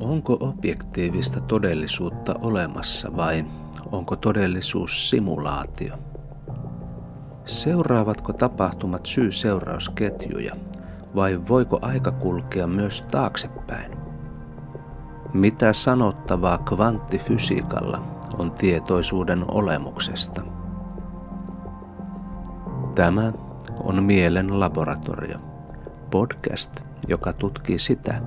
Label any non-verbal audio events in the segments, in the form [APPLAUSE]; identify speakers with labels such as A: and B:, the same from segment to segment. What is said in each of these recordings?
A: Onko objektiivista todellisuutta olemassa vai onko todellisuus simulaatio? Seuraavatko tapahtumat syy-seurausketjuja vai voiko aika kulkea myös taaksepäin? Mitä sanottavaa kvanttifysiikalla on tietoisuuden olemuksesta? Tämä on Mielen laboratorio, podcast, joka tutkii sitä,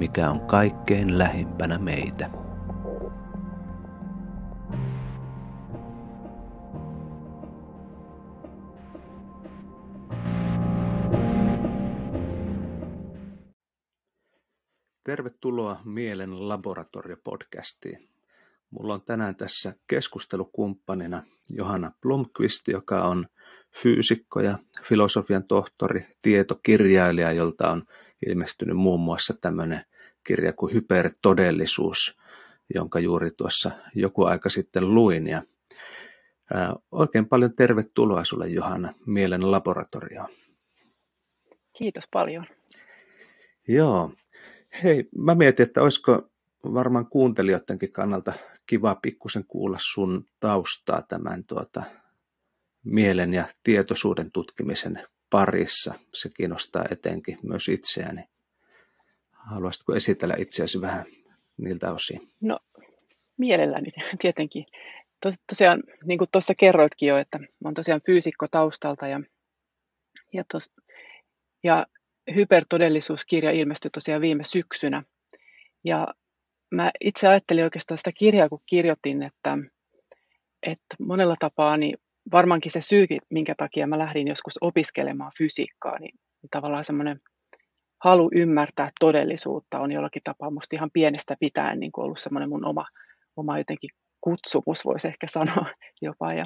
A: mikä on kaikkein lähimpänä meitä. Tervetuloa Mielen laboratorio-podcastiin. Mulla on tänään tässä keskustelukumppanina Johanna Blomqvist, joka on fyysikko ja filosofian tohtori, tietokirjailija, jolta on ilmestynyt muun muassa tämmöinen kirja kuin Hypertodellisuus, jonka juuri tuossa joku aika sitten luin. Ja, ää, oikein paljon tervetuloa sulle Johanna Mielen laboratorioon.
B: Kiitos paljon.
A: Joo. Hei, mä mietin, että olisiko varmaan kuuntelijoidenkin kannalta kiva pikkusen kuulla sun taustaa tämän tuota, mielen ja tietoisuuden tutkimisen parissa. Se kiinnostaa etenkin myös itseäni. Haluaisitko esitellä itseäsi vähän niiltä osin?
B: No, mielelläni [LAUGHS] tietenkin. Tos, tosiaan, niin kuin tuossa kerroitkin jo, että olen tosiaan fyysikko taustalta ja, ja, tos, ja hypertodellisuuskirja ilmestyi tosiaan viime syksynä. Ja mä itse ajattelin oikeastaan sitä kirjaa, kun kirjoitin, että, että monella tapaa niin varmaankin se syy, minkä takia mä lähdin joskus opiskelemaan fysiikkaa, niin, tavallaan semmoinen halu ymmärtää todellisuutta on jollakin tapaa musta ihan pienestä pitäen niin kuin ollut semmoinen mun oma, oma jotenkin kutsumus, voisi ehkä [LAUGHS] sanoa jopa. Ja,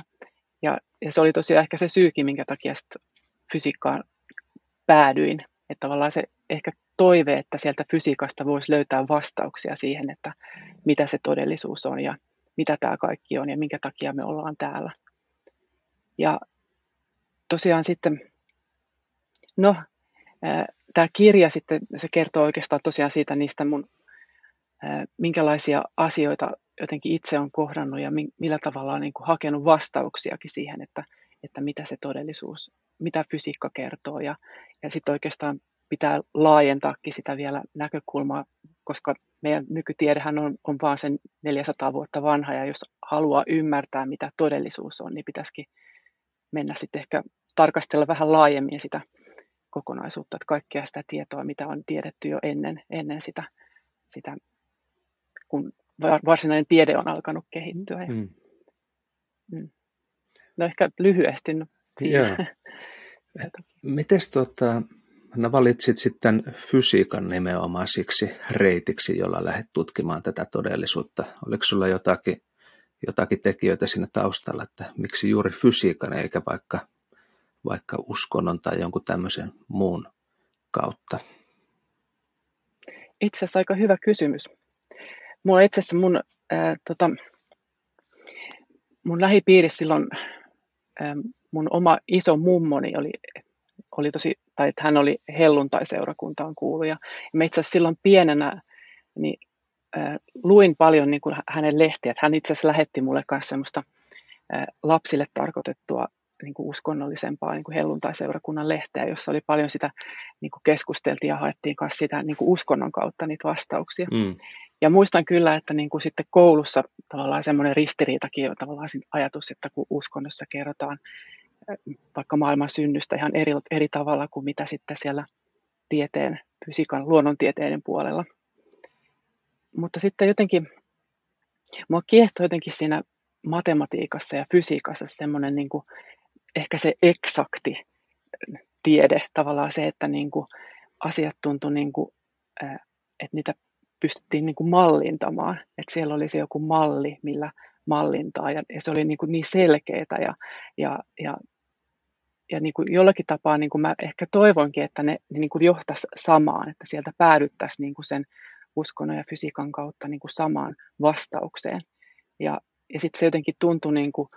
B: ja, ja se oli tosiaan ehkä se syykin, minkä takia fysiikkaan päädyin. Että tavallaan se ehkä toive, että sieltä fysiikasta voisi löytää vastauksia siihen, että mitä se todellisuus on ja mitä tämä kaikki on ja minkä takia me ollaan täällä. Ja tosiaan sitten, no, tämä kirja sitten, se kertoo oikeastaan tosiaan siitä niistä mun, minkälaisia asioita jotenkin itse on kohdannut ja millä tavalla on niin kuin hakenut vastauksiakin siihen, että, että mitä se todellisuus, mitä fysiikka kertoo. Ja, ja sitten oikeastaan pitää laajentaakin sitä vielä näkökulmaa, koska meidän nykytiedehän on, on vaan sen 400 vuotta vanha, ja jos haluaa ymmärtää, mitä todellisuus on, niin pitäisikin mennä sitten ehkä tarkastella vähän laajemmin sitä kokonaisuutta, että kaikkea sitä tietoa, mitä on tiedetty jo ennen, ennen sitä, sitä, kun varsinainen tiede on alkanut kehittyä. Mm. Mm. No ehkä lyhyesti. No,
A: Miten tota, no valitsit sitten fysiikan nimenomaan siksi reitiksi, jolla lähdet tutkimaan tätä todellisuutta? Oliko sulla jotakin jotakin tekijöitä siinä taustalla, että miksi juuri fysiikan eikä vaikka, vaikka uskonnon tai jonkun tämmöisen muun kautta?
B: Itse asiassa aika hyvä kysymys. Mulla itse asiassa mun, ää, tota, mun lähipiirissä silloin ää, mun oma iso mummoni oli, oli tosi, tai että hän oli helluntai-seurakuntaan kuuluja. Ja mä itse asiassa silloin pienenä niin luin paljon niin kuin hänen lehtiä. Hän itse asiassa lähetti mulle myös semmoista lapsille tarkoitettua niin kuin uskonnollisempaa niin kuin helluntai-seurakunnan lehteä, jossa oli paljon sitä, niin kuin keskusteltiin ja haettiin myös sitä niin kuin uskonnon kautta niitä vastauksia. Mm. Ja muistan kyllä, että niin kuin sitten koulussa tavallaan semmoinen ristiriitakin on tavallaan ajatus, että kun uskonnossa kerrotaan vaikka maailman synnystä ihan eri, eri tavalla kuin mitä sitten siellä tieteen, fysiikan, luonnontieteiden puolella mutta sitten jotenkin, mua kiehtoi jotenkin siinä matematiikassa ja fysiikassa semmoinen niin kuin, ehkä se eksakti tiede, tavallaan se, että niin kuin asiat tuntui, niin kuin, että niitä pystyttiin niin kuin mallintamaan, että siellä oli se joku malli, millä mallintaa, ja, se oli niin, kuin niin selkeää, ja, ja, ja, ja niin kuin jollakin tapaa niin kuin mä ehkä toivonkin, että ne niin kuin johtaisi samaan, että sieltä päädyttäisiin niin kuin sen uskonnon ja fysiikan kautta niin kuin samaan vastaukseen. Ja, ja sitten se jotenkin tuntui niin kuin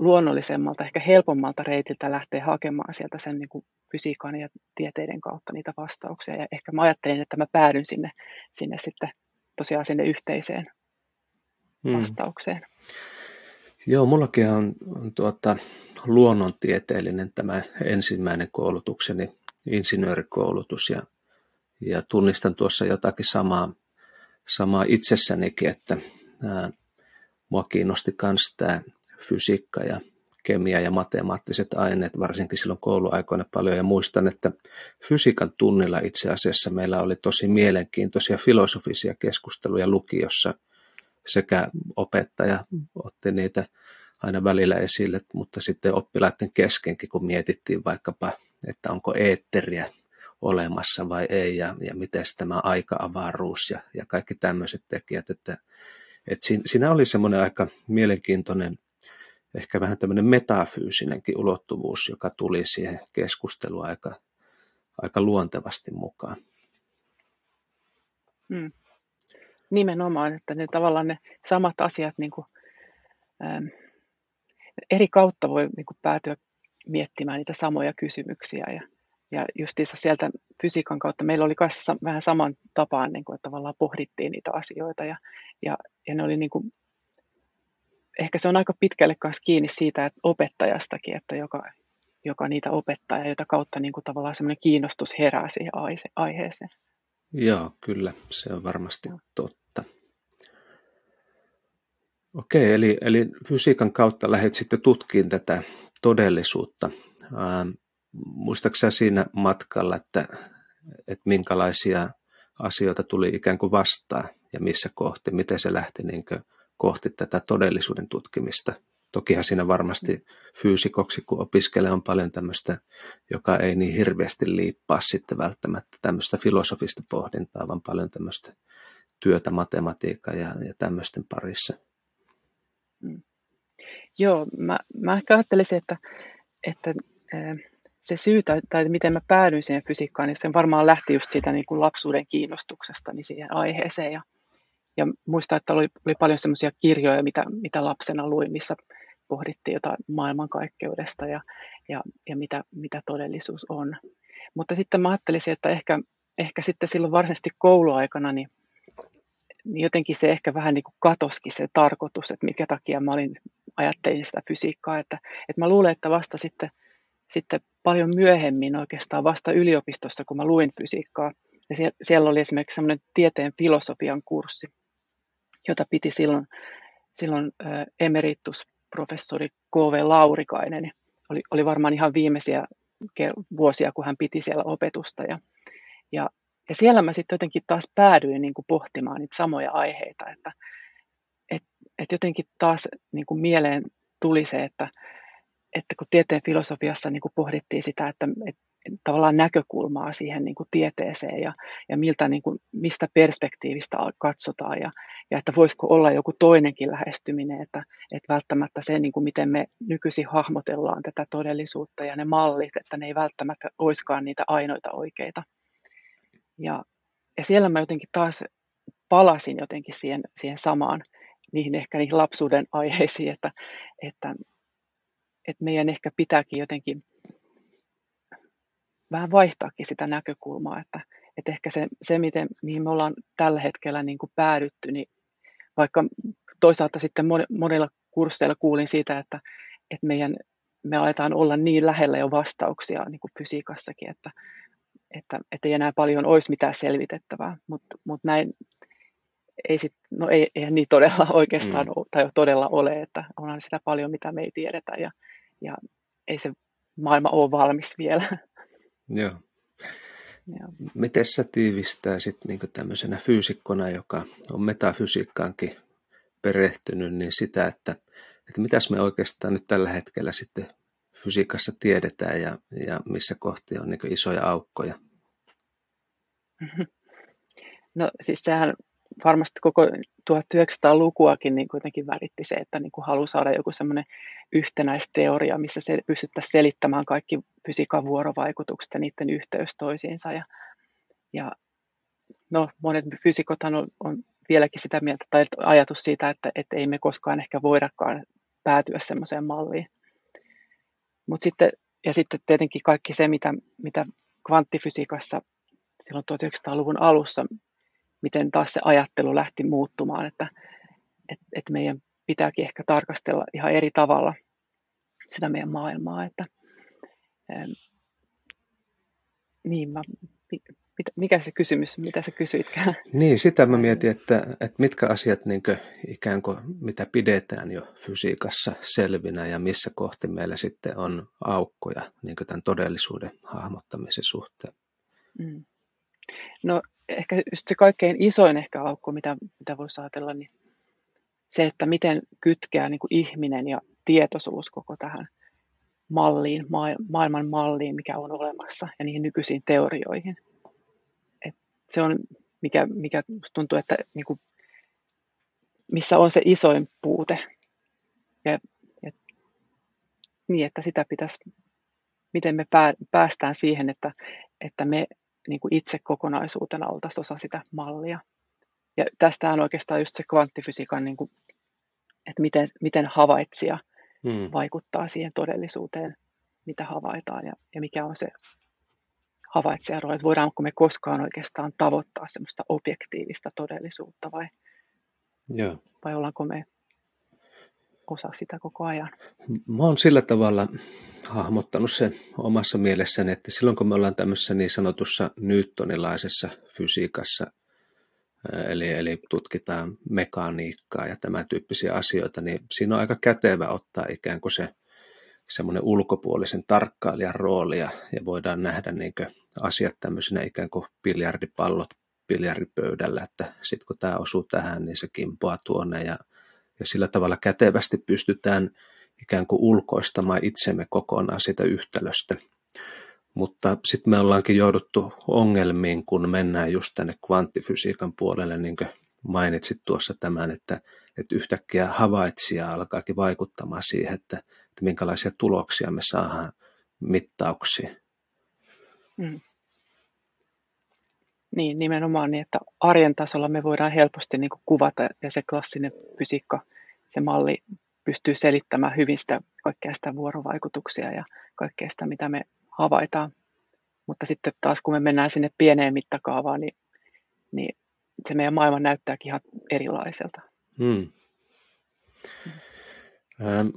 B: luonnollisemmalta, ehkä helpommalta reitiltä lähteä hakemaan sieltä sen niin kuin fysiikan ja tieteiden kautta niitä vastauksia. Ja ehkä mä ajattelin, että mä päädyn sinne, sinne sitten tosiaan sinne yhteiseen hmm. vastaukseen. Hmm.
A: Joo, mullakin on, on tuota, luonnontieteellinen tämä ensimmäinen koulutukseni, insinöörikoulutus, ja, ja tunnistan tuossa jotakin samaa, samaa itsessänikin, että ää, mua kiinnosti myös tämä fysiikka ja kemia ja matemaattiset aineet, varsinkin silloin kouluaikoina paljon. Ja muistan, että fysiikan tunnilla itse asiassa meillä oli tosi mielenkiintoisia filosofisia keskusteluja lukiossa. Sekä opettaja otti niitä aina välillä esille, mutta sitten oppilaiden keskenkin, kun mietittiin vaikkapa, että onko eetteriä olemassa vai ei, ja, ja miten tämä aika-avaruus ja, ja kaikki tämmöiset tekijät, että, että siinä, oli semmoinen aika mielenkiintoinen ehkä vähän tämmöinen metafyysinenkin ulottuvuus, joka tuli siihen keskusteluun aika, aika luontevasti mukaan.
B: Hmm. Nimenomaan, että ne tavallaan ne samat asiat niin kuin, ähm, eri kautta voi niin kuin, päätyä miettimään niitä samoja kysymyksiä. Ja, ja justiinsa sieltä fysiikan kautta meillä oli myös vähän saman tapaan, niin kuin, että tavallaan pohdittiin niitä asioita ja, ja, ja ne oli niin kuin, ehkä se on aika pitkälle kanssa kiinni siitä että opettajastakin, että joka, joka niitä opettaa ja jota kautta niin kuin tavallaan semmoinen kiinnostus herää siihen aiheeseen.
A: Joo, kyllä, se on varmasti totta. Okei, eli, eli fysiikan kautta lähdet sitten tutkimaan tätä todellisuutta. Ähm, muistaaksä siinä matkalla, että, että minkälaisia asioita tuli ikään kuin vastaan ja missä kohti, miten se lähti niin kohti tätä todellisuuden tutkimista. Tokihan siinä varmasti fyysikoksi, kun opiskelee, on paljon tämmöistä, joka ei niin hirveästi liippaa sitten välttämättä tämmöistä filosofista pohdintaa, vaan paljon tämmöistä työtä matematiikkaa ja, ja tämmöisten parissa.
B: Mm. Joo, mä, mä ehkä ajattelisin, että, että se syy tai, tai miten mä päädyin siihen fysiikkaan, niin se varmaan lähti just siitä niin kuin lapsuuden kiinnostuksesta niin siihen aiheeseen. Ja, ja muistan, että oli, oli paljon semmoisia kirjoja, mitä, mitä lapsena luin, missä pohdittiin jotain maailmankaikkeudesta ja, ja, ja mitä, mitä todellisuus on. Mutta sitten mä ajattelisin, että ehkä, ehkä sitten silloin varsinaisesti kouluaikana niin, niin jotenkin se ehkä vähän niin kuin katoskin se tarkoitus, että mikä takia mä olin, ajattelin sitä fysiikkaa. Että, että mä luulen, että vasta sitten, sitten paljon myöhemmin oikeastaan vasta yliopistossa, kun mä luin fysiikkaa, ja siellä, siellä oli esimerkiksi semmoinen tieteen filosofian kurssi, jota piti silloin, silloin emeritusprofessori K.V. Laurikainen. Oli, oli varmaan ihan viimeisiä vuosia, kun hän piti siellä opetusta. Ja, ja, ja siellä mä sitten jotenkin taas päädyin niin kuin pohtimaan niitä samoja aiheita, että et, et jotenkin taas niin kuin mieleen tuli se, että, että kun tieteen filosofiassa niin kuin pohdittiin sitä, että, että tavallaan näkökulmaa siihen niin kuin tieteeseen ja, ja miltä, niin kuin, mistä perspektiivistä katsotaan ja, ja että voisiko olla joku toinenkin lähestyminen, että, että välttämättä se, niin kuin miten me nykyisin hahmotellaan tätä todellisuutta ja ne mallit, että ne ei välttämättä olisikaan niitä ainoita oikeita. Ja, ja siellä mä jotenkin taas palasin jotenkin siihen, siihen samaan, niihin ehkä niihin lapsuuden aiheisiin, että, että, että meidän ehkä pitääkin jotenkin vähän vaihtaakin sitä näkökulmaa, että, että ehkä se, se miten, mihin me ollaan tällä hetkellä niin kuin päädytty, niin vaikka toisaalta sitten monilla kursseilla kuulin siitä, että, että meidän, me aletaan olla niin lähellä jo vastauksia niin kuin fysiikassakin, että, että, että ei enää paljon olisi mitään selvitettävää, mutta, mutta näin ei, sit, no ei, eihän niin todella [LAUGHS] oikeastaan mm. tai todella ole, että onhan sitä paljon, mitä me ei tiedetä ja, ja ei se maailma ole valmis vielä. [LAUGHS]
A: Joo. Joo. Miten sä tiivistäisit niin tämmöisenä fyysikkona, joka on metafysiikkaankin perehtynyt, niin sitä, että, että mitäs me oikeastaan nyt tällä hetkellä sitten fysiikassa tiedetään ja, ja missä kohti on niin isoja aukkoja? [LAUGHS]
B: No siis sehän varmasti koko 1900-lukuakin niin kuitenkin väritti se, että niin kuin haluaa saada joku semmoinen yhtenäisteoria, missä se pystyttäisiin selittämään kaikki fysiikan vuorovaikutukset ja niiden yhteys toisiinsa. Ja, ja no, monet fysikothan on, on vieläkin sitä mieltä, tai ajatus siitä, että, että ei me koskaan ehkä voidakaan päätyä semmoiseen malliin. Mut sitten, ja sitten tietenkin kaikki se, mitä, mitä kvanttifysiikassa silloin 1900-luvun alussa miten taas se ajattelu lähti muuttumaan, että, että, että meidän pitääkin ehkä tarkastella ihan eri tavalla sitä meidän maailmaa. Että, ähm, niin, mä, mikä se kysymys, mitä sä kysyitkään?
A: Niin, sitä mä mietin, että, että mitkä asiat niin kuin, ikään kuin mitä pidetään jo fysiikassa selvinä ja missä kohti meillä sitten on aukkoja niin tämän todellisuuden hahmottamisen suhteen. Mm.
B: No ehkä just se kaikkein isoin ehkä aukko, mitä, mitä voisi ajatella, niin se, että miten kytkeä niin kuin ihminen ja tietoisuus koko tähän malliin, maailman malliin, mikä on olemassa ja niihin nykyisiin teorioihin. Et se on, mikä, mikä tuntuu, että niin kuin, missä on se isoin puute. Ja, ja, niin, että sitä pitäisi, miten me päästään siihen, että, että me niin kuin itse kokonaisuutena oltaisiin osa sitä mallia. Ja tästä on oikeastaan just se kvanttifysiikan, niin kuin, että miten, miten havaitsija hmm. vaikuttaa siihen todellisuuteen, mitä havaitaan ja, ja mikä on se havaitsejan rooli, että voidaanko me koskaan oikeastaan tavoittaa semmoista objektiivista todellisuutta vai,
A: Joo.
B: vai ollaanko me osa sitä koko ajan.
A: Mä oon sillä tavalla hahmottanut se omassa mielessäni, että silloin kun me ollaan tämmöisessä niin sanotussa newtonilaisessa fysiikassa, eli, eli tutkitaan mekaniikkaa ja tämän tyyppisiä asioita, niin siinä on aika kätevä ottaa ikään kuin se semmoinen ulkopuolisen tarkkailijan roolia ja voidaan nähdä niin asiat tämmöisenä ikään kuin biljardipallot biljardipöydällä, että sitten kun tämä osuu tähän, niin se kimpoaa tuonne ja ja sillä tavalla kätevästi pystytään ikään kuin ulkoistamaan itsemme kokonaan siitä yhtälöstä. Mutta sitten me ollaankin jouduttu ongelmiin, kun mennään just tänne kvanttifysiikan puolelle, niin kuin mainitsit tuossa tämän, että, että yhtäkkiä havaitsija alkaakin vaikuttamaan siihen, että, että minkälaisia tuloksia me saadaan mittauksiin. Mm.
B: Niin, nimenomaan niin, että arjen tasolla me voidaan helposti niin kuin kuvata ja se klassinen fysiikka, se malli pystyy selittämään hyvin sitä kaikkea sitä vuorovaikutuksia ja kaikkea sitä, mitä me havaitaan. Mutta sitten taas kun me mennään sinne pieneen mittakaavaan, niin, niin se meidän maailma näyttääkin ihan erilaiselta. Hmm.
A: Ähm,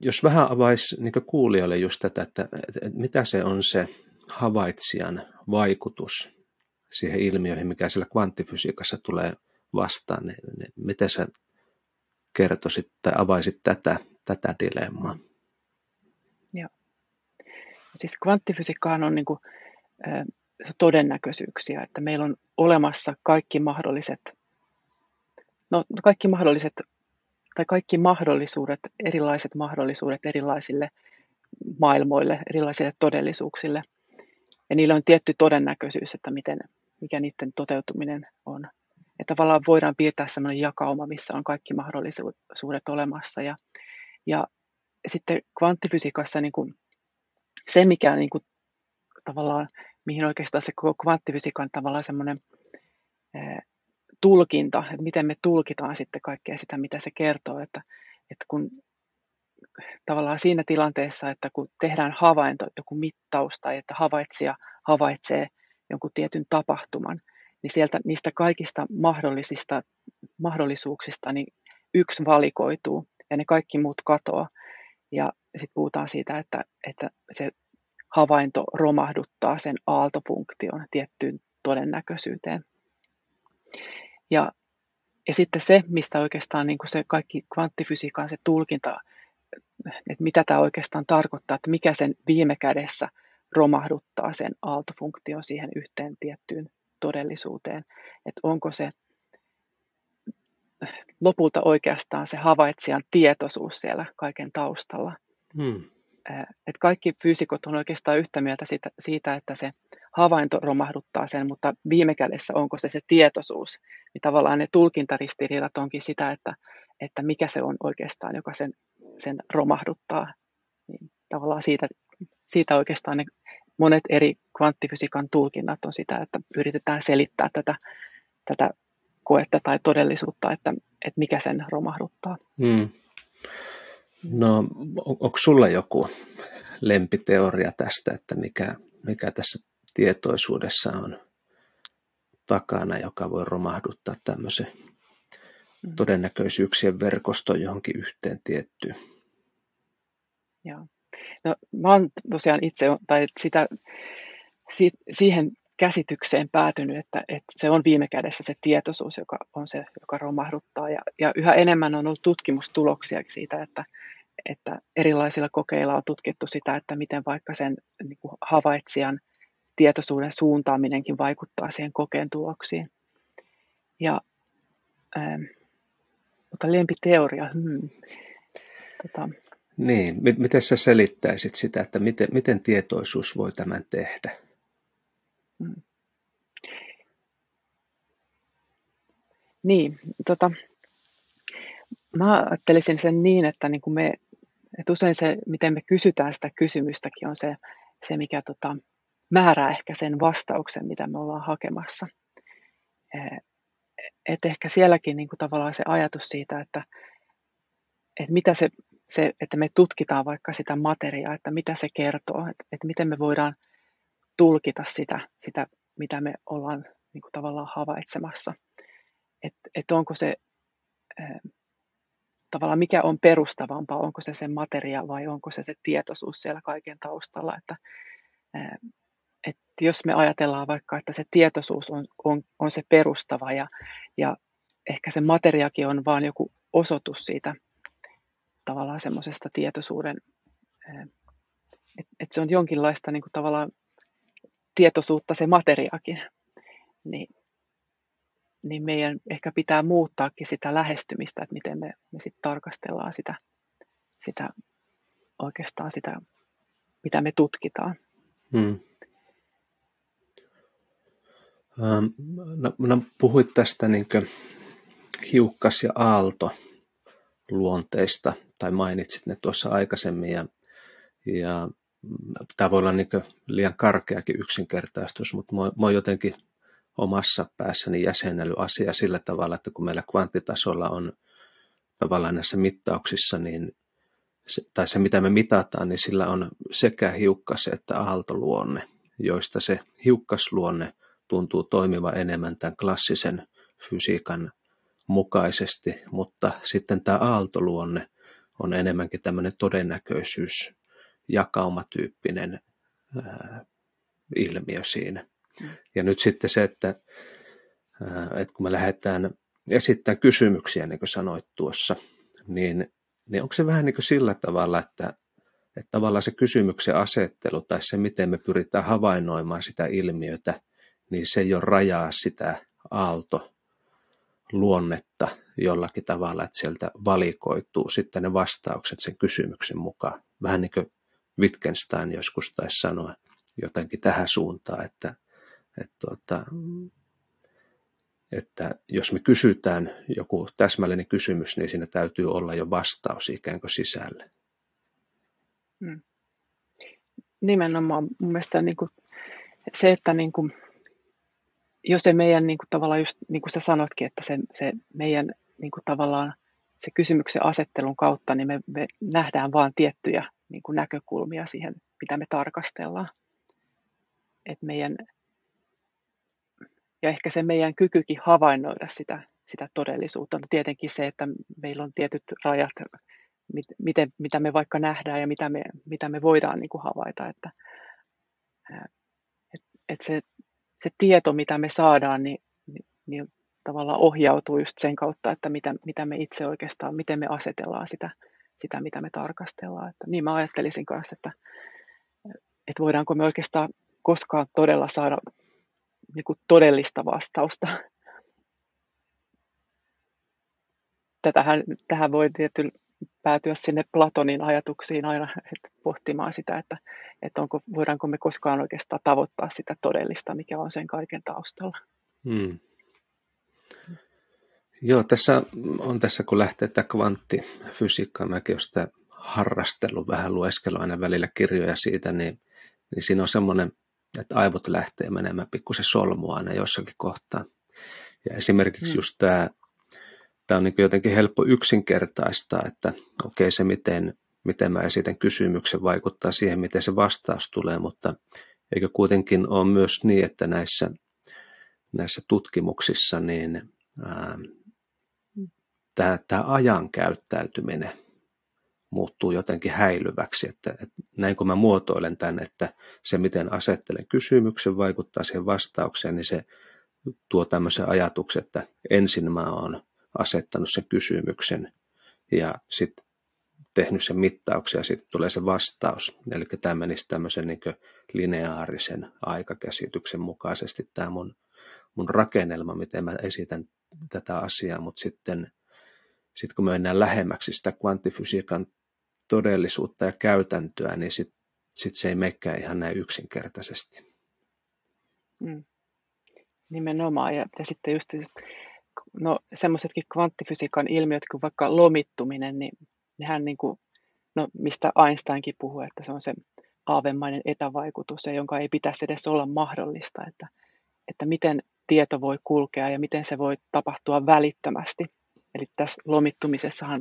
A: jos vähän avaisi niin kuulijoille just tätä, että, että, että mitä se on se havaitsijan vaikutus siihen ilmiöihin, mikä siellä kvanttifysiikassa tulee vastaan, niin, niin miten sä kertoisit tai avaisit tätä, tätä dilemmaa?
B: Joo. Siis kvanttifysiikkahan on niin kuin, se todennäköisyyksiä, että meillä on olemassa kaikki mahdolliset, no kaikki mahdolliset, tai kaikki mahdollisuudet, erilaiset mahdollisuudet erilaisille maailmoille, erilaisille todellisuuksille. Ja niillä on tietty todennäköisyys, että miten, mikä niiden toteutuminen on. Että tavallaan voidaan piirtää sellainen jakauma, missä on kaikki mahdollisuudet olemassa. Ja, ja sitten kvanttifysiikassa niin kuin se, mikä niin kuin, tavallaan, mihin oikeastaan se koko kvanttifysiikan tavallaan semmoinen tulkinta, että miten me tulkitaan sitten kaikkea sitä, mitä se kertoo, että, että kun tavallaan siinä tilanteessa, että kun tehdään havainto, joku mittaus tai että havaitsija havaitsee jonkun tietyn tapahtuman, niin sieltä niistä kaikista mahdollisista mahdollisuuksista niin yksi valikoituu ja ne kaikki muut katoaa. Ja sitten puhutaan siitä, että, että se havainto romahduttaa sen aaltofunktion tiettyyn todennäköisyyteen. Ja, ja sitten se, mistä oikeastaan niin kuin se kaikki kvanttifysiikan se tulkinta, että mitä tämä oikeastaan tarkoittaa, että mikä sen viime kädessä – romahduttaa sen aaltofunktion siihen yhteen tiettyyn todellisuuteen. Että onko se lopulta oikeastaan se havaitsijan tietoisuus siellä kaiken taustalla. Hmm. Et kaikki fyysikot on oikeastaan yhtä mieltä siitä, siitä, että se havainto romahduttaa sen, mutta viime kädessä onko se se tietoisuus. Niin tavallaan ne tulkintaristiriidat onkin sitä, että, että mikä se on oikeastaan, joka sen, sen romahduttaa. Niin tavallaan siitä siitä oikeastaan ne monet eri kvanttifysiikan tulkinnat on sitä, että yritetään selittää tätä, tätä koetta tai todellisuutta, että, että mikä sen romahduttaa. Hmm.
A: No, on, onko sulla joku lempiteoria tästä, että mikä, mikä tässä tietoisuudessa on takana, joka voi romahduttaa tämmöisen mm. todennäköisyyksien verkoston johonkin yhteen tiettyyn.
B: Joo. No, mä oon tosiaan itse, tai sitä, si, siihen käsitykseen päätynyt, että, että se on viime kädessä se tietoisuus, joka on se, joka romahduttaa. Ja, ja yhä enemmän on ollut tutkimustuloksia siitä, että, että erilaisilla kokeilla on tutkittu sitä, että miten vaikka sen niin kuin havaitsijan tietoisuuden suuntaaminenkin vaikuttaa siihen kokeen tuloksiin. Ja, ähm, mutta lempiteoria, hmm. tota,
A: niin, miten sä selittäisit sitä, että miten, miten tietoisuus voi tämän tehdä? Hmm.
B: Niin, tota, mä ajattelisin sen niin, että, niin me, että usein se, miten me kysytään sitä kysymystäkin, on se, se mikä tota, määrää ehkä sen vastauksen, mitä me ollaan hakemassa. Et ehkä sielläkin niin kuin tavallaan se ajatus siitä, että, että mitä se, se, että me tutkitaan vaikka sitä materiaa, että mitä se kertoo, että, että miten me voidaan tulkita sitä, sitä mitä me ollaan niin kuin tavallaan havaitsemassa. Että et onko se tavallaan mikä on perustavampaa, onko se se materia vai onko se se tietoisuus siellä kaiken taustalla, että että jos me ajatellaan vaikka, että se tietoisuus on, on, on se perustava ja, ja ehkä se materiakin on vain joku osoitus siitä tavallaan semmoisesta tietoisuuden, että et se on jonkinlaista niin kuin tavallaan tietoisuutta se materiakin, niin, niin meidän ehkä pitää muuttaakin sitä lähestymistä, että miten me, me sitten tarkastellaan sitä, sitä oikeastaan sitä, mitä me tutkitaan. Hmm.
A: Ähm, no, no puhuit tästä niin hiukkas- ja aalto luonteista, tai mainitsit ne tuossa aikaisemmin, ja, ja tämä voi olla niin liian karkeakin yksinkertaistus, mutta mä, oon jotenkin omassa päässäni jäsennellyt asia sillä tavalla, että kun meillä kvanttitasolla on tavallaan näissä mittauksissa, niin se, tai se mitä me mitataan, niin sillä on sekä hiukkas- että aaltoluonne, joista se hiukkasluonne – tuntuu toimiva enemmän tämän klassisen fysiikan mukaisesti, mutta sitten tämä aaltoluonne on enemmänkin tämmöinen todennäköisyys, jakaumatyyppinen ää, ilmiö siinä. Mm. Ja nyt sitten se, että, ää, että kun me lähdetään esittämään kysymyksiä, niin kuin sanoit tuossa, niin, niin onko se vähän niin kuin sillä tavalla, että, että tavallaan se kysymyksen asettelu tai se, miten me pyritään havainnoimaan sitä ilmiötä – niin se jo rajaa sitä aalto luonnetta jollakin tavalla, että sieltä valikoituu sitten ne vastaukset sen kysymyksen mukaan. Vähän niin kuin Wittgenstein joskus taisi sanoa jotenkin tähän suuntaan, että, että, tuota, että jos me kysytään joku täsmällinen kysymys, niin siinä täytyy olla jo vastaus ikään kuin sisälle. Hmm.
B: Nimenomaan mun mielestä niin kuin se, että niin kuin jos se meidän niin kuin tavallaan just niin kuin sä sanotkin, että se, se meidän niin kuin tavallaan se kysymyksen asettelun kautta, niin me, me nähdään vain tiettyjä niin kuin näkökulmia siihen, mitä me tarkastellaan. Et meidän, ja ehkä se meidän kykykin havainnoida sitä, sitä todellisuutta on tietenkin se, että meillä on tietyt rajat, mit, miten, mitä me vaikka nähdään ja mitä me, mitä me voidaan niin kuin havaita. Että, et, et se se tieto, mitä me saadaan, niin, niin, niin tavallaan ohjautuu just sen kautta, että mitä, mitä me itse oikeastaan, miten me asetellaan sitä, sitä mitä me tarkastellaan. Että niin mä ajattelisin kanssa, että, että voidaanko me oikeastaan koskaan todella saada niin kuin todellista vastausta. Tätähän, tähän voi tietysti päätyä sinne Platonin ajatuksiin aina että pohtimaan sitä, että, että onko, voidaanko me koskaan oikeastaan tavoittaa sitä todellista, mikä on sen kaiken taustalla. Hmm.
A: Joo, tässä on tässä, kun lähtee tämä kvanttifysiikka, mäkin olen sitä harrastellut, vähän lueskellut aina välillä kirjoja siitä, niin, niin siinä on semmoinen, että aivot lähtee menemään pikkusen solmua aina jossakin kohtaa. Ja esimerkiksi hmm. just tämä tämä on niin jotenkin helppo yksinkertaistaa, että okei okay, se miten, miten mä esitän kysymyksen vaikuttaa siihen, miten se vastaus tulee, mutta eikö kuitenkin ole myös niin, että näissä, näissä tutkimuksissa, niin tämä, tämä ajan käyttäytyminen muuttuu jotenkin häilyväksi. Että, että näin kun mä muotoilen tämän, että se miten asettelen kysymyksen vaikuttaa siihen vastaukseen, niin se tuo tämmöisen ajatuksen, että ensin mä oon asettanut sen kysymyksen ja sitten tehnyt sen mittauksen ja sitten tulee se vastaus. Eli tämä menisi tämmöisen niin lineaarisen aikakäsityksen mukaisesti tämä mun, mun rakennelma, miten mä esitän tätä asiaa, mutta sitten sit kun me mennään lähemmäksi sitä kvanttifysiikan todellisuutta ja käytäntöä, niin sitten sit se ei menekään ihan näin yksinkertaisesti.
B: Mm. Nimenomaan. Ja, ja sitten just no, semmoisetkin kvanttifysiikan ilmiöt kuin vaikka lomittuminen, niin nehän niin kuin, no, mistä Einsteinkin puhuu, että se on se aavemainen etävaikutus, ja jonka ei pitäisi edes olla mahdollista, että, että miten tieto voi kulkea ja miten se voi tapahtua välittömästi. Eli tässä lomittumisessahan,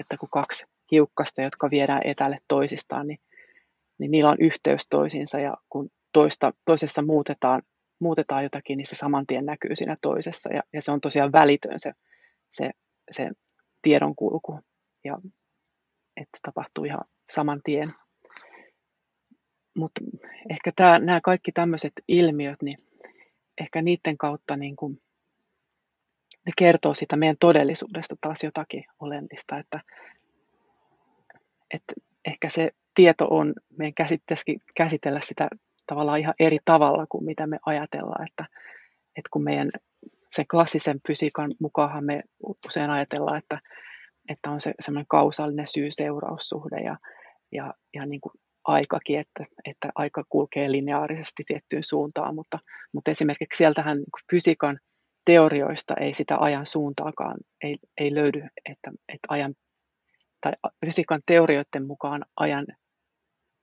B: että kun kaksi hiukkasta, jotka viedään etälle toisistaan, niin, niin niillä on yhteys toisiinsa ja kun toista, toisessa muutetaan, muutetaan jotakin, niin se saman tien näkyy siinä toisessa ja, ja se on tosiaan välitön se, se, se tiedon kulku ja että tapahtuu ihan saman tien. Mutta ehkä nämä kaikki tämmöiset ilmiöt, niin ehkä niiden kautta niin kun, ne kertoo sitä meidän todellisuudesta taas jotakin oleellista, että, että ehkä se tieto on, meidän käsittäisikin käsitellä sitä tavallaan ihan eri tavalla kuin mitä me ajatellaan, että, että kun meidän sen klassisen fysiikan mukaan me usein ajatellaan, että, että on se semmoinen kausaalinen syy-seuraussuhde ja, ja, ja niin kuin aikakin, että, että aika kulkee lineaarisesti tiettyyn suuntaan, mutta, mutta esimerkiksi sieltähän niin fysiikan teorioista ei sitä ajan suuntaakaan ei, ei löydy, että, että ajan tai fysiikan teorioiden mukaan ajan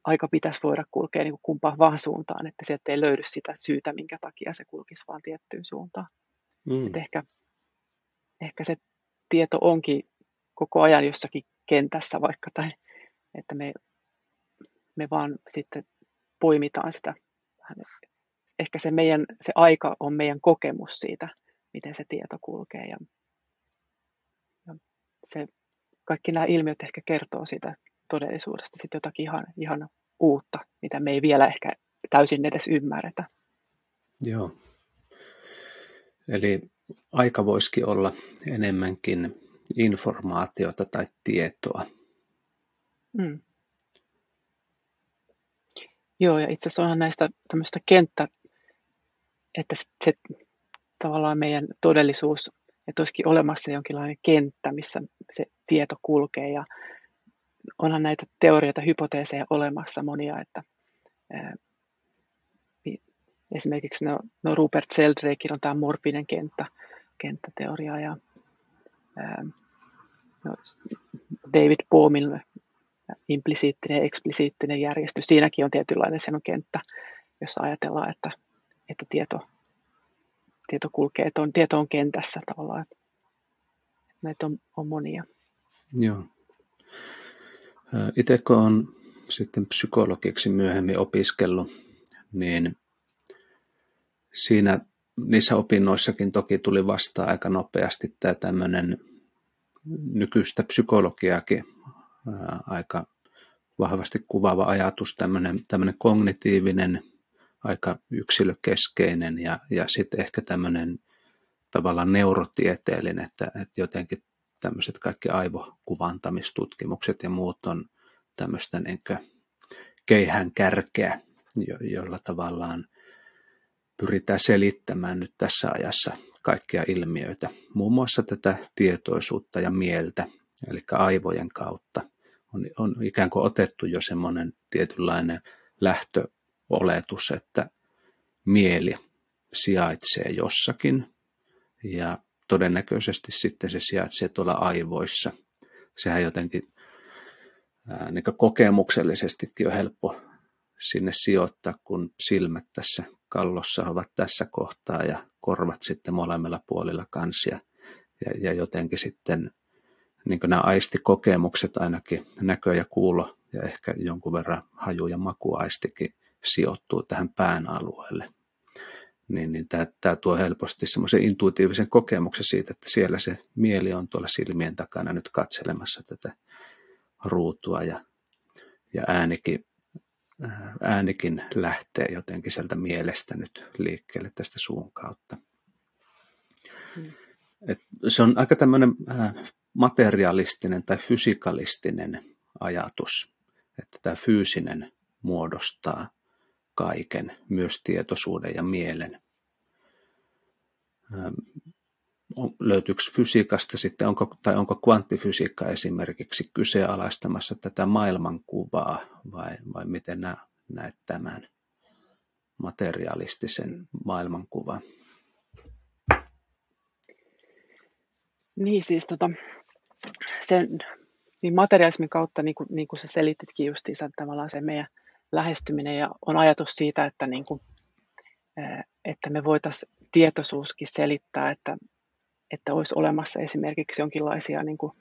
B: aika pitäisi voida kulkea niin kuin kumpaan vaan suuntaan, että sieltä ei löydy sitä syytä, minkä takia se kulkisi vaan tiettyyn suuntaan. Mm. Että ehkä, ehkä se tieto onkin koko ajan jossakin kentässä vaikka, tai että me, me vaan sitten poimitaan sitä. Ehkä se, meidän, se aika on meidän kokemus siitä, miten se tieto kulkee. Ja, ja se kaikki nämä ilmiöt ehkä kertoo siitä todellisuudesta sitten jotakin ihan, ihan uutta, mitä me ei vielä ehkä täysin edes ymmärretä.
A: Joo. Eli aika voisikin olla enemmänkin informaatiota tai tietoa. Mm.
B: Joo, ja itse asiassa onhan näistä tämmöistä kenttä, että se tavallaan meidän todellisuus että olisikin olemassa jonkinlainen kenttä, missä se tieto kulkee ja onhan näitä teorioita, hypoteeseja olemassa monia, että esimerkiksi no, no Rupert Sheldrakein on tämä morfinen kenttä, kenttäteoria ja no, David Bohmin implisiittinen ja eksplisiittinen järjestys. Siinäkin on tietynlainen sen kenttä, jossa ajatellaan, että, että tieto tieto kulkee, että on, tieto on kentässä tavallaan. Näitä on, on monia.
A: Joo. Itse kun olen sitten psykologiksi myöhemmin opiskellut, niin siinä niissä opinnoissakin toki tuli vastaan aika nopeasti tämä tämmöinen nykyistä psykologiaakin aika vahvasti kuvaava ajatus, tämmöinen, tämmöinen kognitiivinen aika yksilökeskeinen ja, ja sitten ehkä tämmöinen tavallaan neurotieteellinen, että, että jotenkin tämmöiset kaikki aivokuvantamitutkimukset ja muut on tämmöistä niin keihään kärkeä, jo, jolla tavallaan pyritään selittämään nyt tässä ajassa kaikkia ilmiöitä, muun muassa tätä tietoisuutta ja mieltä, eli aivojen kautta. On, on ikään kuin otettu jo semmoinen tietynlainen lähtö oletus, että mieli sijaitsee jossakin ja todennäköisesti sitten se sijaitsee tuolla aivoissa. Sehän jotenkin ää, niin kokemuksellisestikin on helppo sinne sijoittaa, kun silmät tässä kallossa ovat tässä kohtaa ja korvat sitten molemmilla puolilla kansia. Ja, ja jotenkin sitten niin nämä aistikokemukset ainakin, näkö ja kuulo ja ehkä jonkun verran haju- ja makuaistikin sijoittuu tähän pään alueelle. Niin, niin tämä, tämä tuo helposti semmoisen intuitiivisen kokemuksen siitä, että siellä se mieli on tuolla silmien takana nyt katselemassa tätä ruutua ja, ja äänikin, äänikin lähtee jotenkin sieltä mielestä nyt liikkeelle tästä suun kautta. Hmm. Et se on aika tämmöinen materialistinen tai fysikalistinen ajatus, että tämä fyysinen muodostaa kaiken, myös tietoisuuden ja mielen. Löytyykö fysiikasta sitten, onko, tai onko kvanttifysiikka esimerkiksi kyseenalaistamassa tätä maailmankuvaa, vai, vai miten näet tämän materialistisen maailmankuvan?
B: Niin siis tota, sen niin materialismin kautta, niin kuin, niin kuin sä selititkin justiinsa tavallaan se meidän lähestyminen ja on ajatus siitä, että, niin kuin, että me voitaisiin tietoisuuskin selittää, että, että olisi olemassa esimerkiksi jonkinlaisia niin kuin,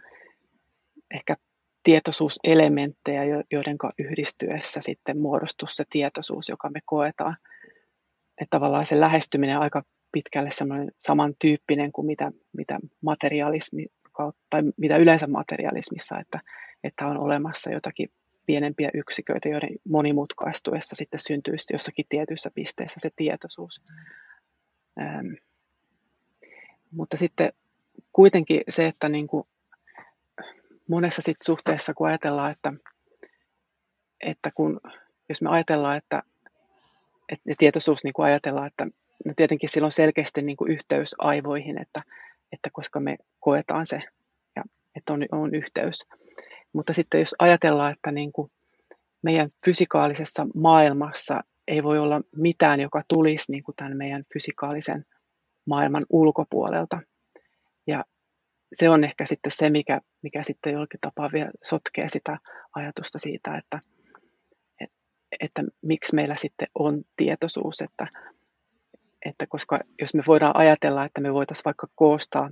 B: ehkä tietoisuuselementtejä, joiden yhdistyessä sitten muodostuu se tietoisuus, joka me koetaan. Että tavallaan se lähestyminen aika pitkälle samantyyppinen kuin mitä, mitä materialismi tai mitä yleensä materialismissa, että, että on olemassa jotakin pienempiä yksiköitä, joiden monimutkaistuessa sitten syntyy jossakin tietyissä pisteissä se tietoisuus. Ähm, mutta sitten kuitenkin se, että niin kuin monessa sit suhteessa, kun ajatellaan, että, että kun, jos me ajatellaan, että, että tietoisuus niin kuin ajatellaan, että no tietenkin sillä on selkeästi niin kuin yhteys aivoihin, että, että koska me koetaan se, ja, että on, on yhteys. Mutta sitten jos ajatellaan, että niin kuin meidän fysikaalisessa maailmassa ei voi olla mitään, joka tulisi niin kuin tämän meidän fysikaalisen maailman ulkopuolelta. Ja se on ehkä sitten se, mikä, mikä sitten jollakin tapaa vielä sotkee sitä ajatusta siitä, että, että, että miksi meillä sitten on tietoisuus, että, että koska jos me voidaan ajatella, että me voitaisiin vaikka koostaa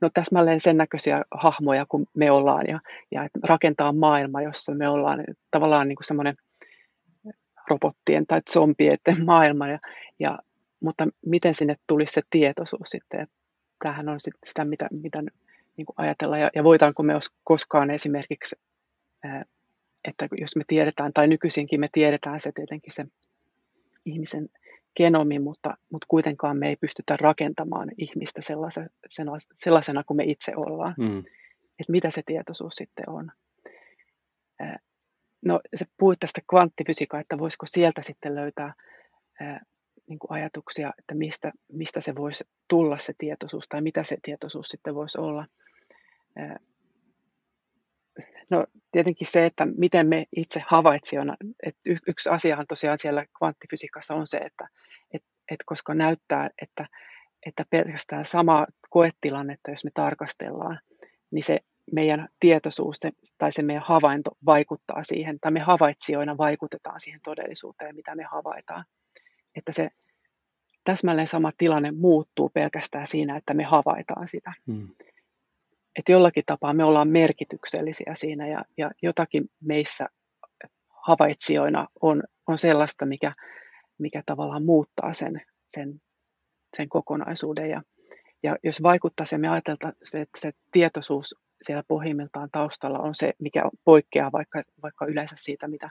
B: no täsmälleen sen näköisiä hahmoja kuin me ollaan ja, ja rakentaa maailma, jossa me ollaan tavallaan niin semmoinen robottien tai zombien [LAUGHS] maailma, ja, ja, mutta miten sinne tulisi se tietoisuus sitten, että tämähän on sitten sitä, mitä, mitä niin kuin ajatella, ja, ja voidaanko me koskaan esimerkiksi, että jos me tiedetään, tai nykyisinkin me tiedetään se tietenkin se ihmisen genomi, mutta, mutta kuitenkaan me ei pystytä rakentamaan ihmistä sellaisena, sellaisena kuin me itse ollaan. Mm. Että mitä se tietoisuus sitten on. No se puhuit tästä kvanttifysiikkaa, että voisiko sieltä sitten löytää niin kuin ajatuksia, että mistä, mistä se voisi tulla se tietoisuus tai mitä se tietoisuus sitten voisi olla. No tietenkin se, että miten me itse havaitsijana, että yksi asiahan tosiaan siellä kvanttifysiikassa on se, että et, et koska näyttää, että, että pelkästään sama koetilannetta, jos me tarkastellaan, niin se meidän tietoisuus tai se meidän havainto vaikuttaa siihen, tai me havaitsijoina vaikutetaan siihen todellisuuteen, mitä me havaitaan. Että se täsmälleen sama tilanne muuttuu pelkästään siinä, että me havaitaan sitä. Hmm että jollakin tapaa me ollaan merkityksellisiä siinä ja, ja jotakin meissä havaitsijoina on, on sellaista, mikä, mikä tavallaan muuttaa sen, sen, sen kokonaisuuden. Ja, ja jos vaikuttaa se, me ajatellaan, että se tietoisuus siellä pohjimmiltaan taustalla on se, mikä poikkeaa vaikka, vaikka yleensä siitä, mitä,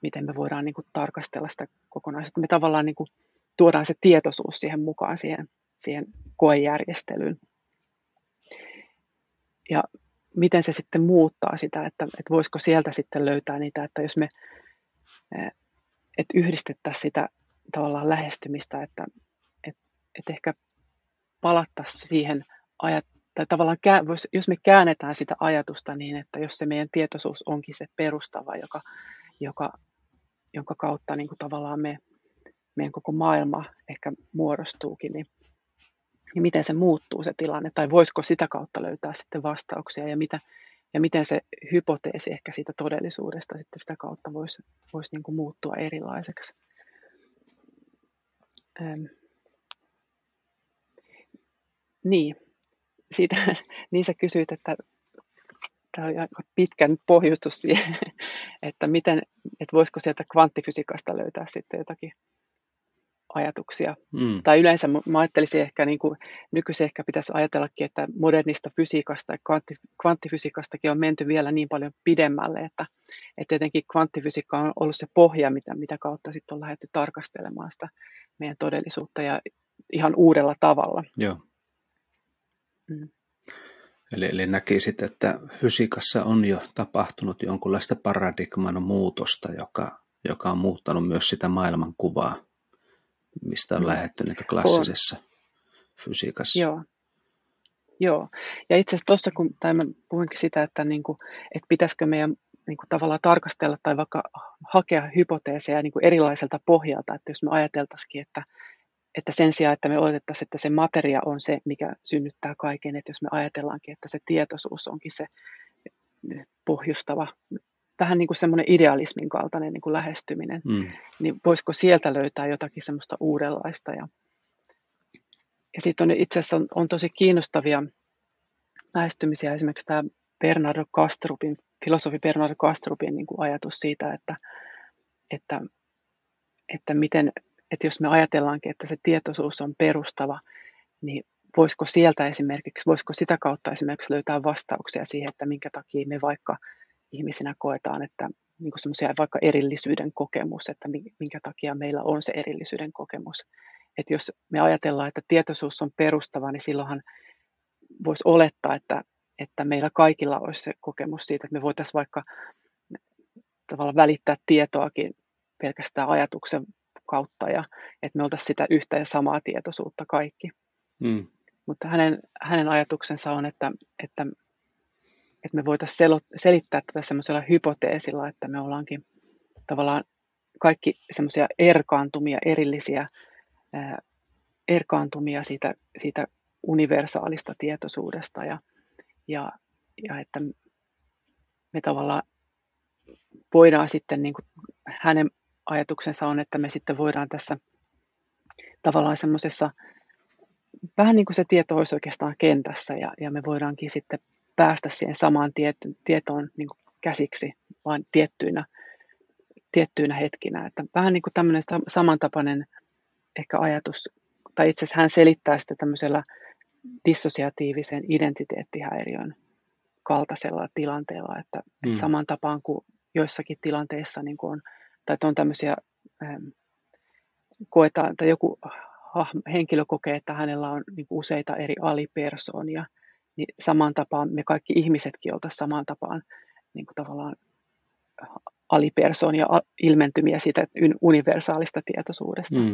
B: miten me voidaan niin kuin tarkastella sitä kokonaisuutta. Me tavallaan niin kuin tuodaan se tietoisuus siihen mukaan, siihen, siihen koejärjestelyyn ja miten se sitten muuttaa sitä, että, että voisiko sieltä sitten löytää niitä, että jos me että yhdistettäisiin sitä tavallaan lähestymistä, että, että, että ehkä palattaisiin siihen ajat, tai tavallaan jos me käännetään sitä ajatusta niin, että jos se meidän tietoisuus onkin se perustava, joka, joka, jonka kautta niin kuin tavallaan me, meidän koko maailma ehkä muodostuukin, niin niin miten se muuttuu se tilanne, tai voisiko sitä kautta löytää sitten vastauksia, ja, mitä, ja miten se hypoteesi ehkä siitä todellisuudesta sitten sitä kautta voisi, voisi niin kuin muuttua erilaiseksi. Ähm. Niin, siitä, [LAUGHS] niin sä kysyit, että tämä on aika pitkän pohjustus siihen, [LAUGHS] että, miten, että voisiko sieltä kvanttifysiikasta löytää sitten jotakin ajatuksia. Mm. Tai yleensä mä ajattelisin ehkä, niin kuin, nykyisin ehkä pitäisi ajatellakin, että modernista fysiikasta ja kvantti, kvanttifysiikastakin on menty vielä niin paljon pidemmälle, että, että tietenkin kvanttifysiikka on ollut se pohja, mitä, mitä kautta sitten on lähdetty tarkastelemaan sitä meidän todellisuutta ja ihan uudella tavalla.
A: Joo. Mm. Eli, eli näkisit, että fysiikassa on jo tapahtunut jonkunlaista paradigman muutosta, joka, joka on muuttanut myös sitä maailmankuvaa, mistä on mm. lähdetty niin klassisessa on. fysiikassa.
B: Joo. Joo. Ja itse asiassa tuossa, kun, tai mä puhuinkin sitä, että, niin kuin, että pitäisikö meidän niin kuin tavallaan tarkastella tai vaikka hakea hypoteeseja niin kuin erilaiselta pohjalta, että jos me ajateltaisikin, että, että sen sijaan, että me oletettaisiin, että se materia on se, mikä synnyttää kaiken, että jos me ajatellaankin, että se tietoisuus onkin se pohjustava, vähän niin kuin semmoinen idealismin kaltainen niin kuin lähestyminen, mm. niin voisiko sieltä löytää jotakin semmoista uudenlaista. Ja, ja sitten on itse asiassa on, on tosi kiinnostavia lähestymisiä, esimerkiksi tämä Bernardo Kastrupin, filosofi Bernardo Kastrupin niin kuin ajatus siitä, että, että, että miten että jos me ajatellaankin, että se tietoisuus on perustava, niin voisiko sieltä esimerkiksi, voisiko sitä kautta esimerkiksi löytää vastauksia siihen, että minkä takia me vaikka ihmisinä koetaan, että niin semmoisia vaikka erillisyyden kokemus, että minkä takia meillä on se erillisyyden kokemus. Että jos me ajatellaan, että tietoisuus on perustava, niin silloinhan voisi olettaa, että, että meillä kaikilla olisi se kokemus siitä, että me voitaisiin vaikka tavallaan välittää tietoakin pelkästään ajatuksen kautta ja että me oltaisiin sitä yhtä ja samaa tietoisuutta kaikki. Mm. Mutta hänen, hänen ajatuksensa on, että, että, että me voitaisiin selittää tätä semmoisella hypoteesilla, että me ollaankin tavallaan kaikki semmoisia erkaantumia, erillisiä ää, erkaantumia siitä, siitä universaalista tietoisuudesta ja, ja, ja että me tavallaan voidaan sitten niin kuin hänen ajatuksensa on, että me sitten voidaan tässä tavallaan semmoisessa, vähän niin kuin se tieto olisi oikeastaan kentässä ja, ja me voidaankin sitten päästä siihen samaan tieto, tietoon niin kuin käsiksi vain tiettyinä, tiettyinä hetkinä. Että vähän niin kuin tämmöinen samantapainen ehkä ajatus, tai itse asiassa hän selittää sitä tämmöisellä dissosiatiivisen identiteettihäiriön kaltaisella tilanteella, että, mm. saman tapaan kuin joissakin tilanteissa niin kuin on tai on tämmöisiä, ähm, koetaan, tai joku henkilö kokee, että hänellä on niin useita eri alipersoonia, niin samaan tapaan me kaikki ihmisetkin oltaisiin samaan tapaan niin kuin tavallaan alipersoonia, ilmentymiä siitä universaalista tietoisuudesta. Mm.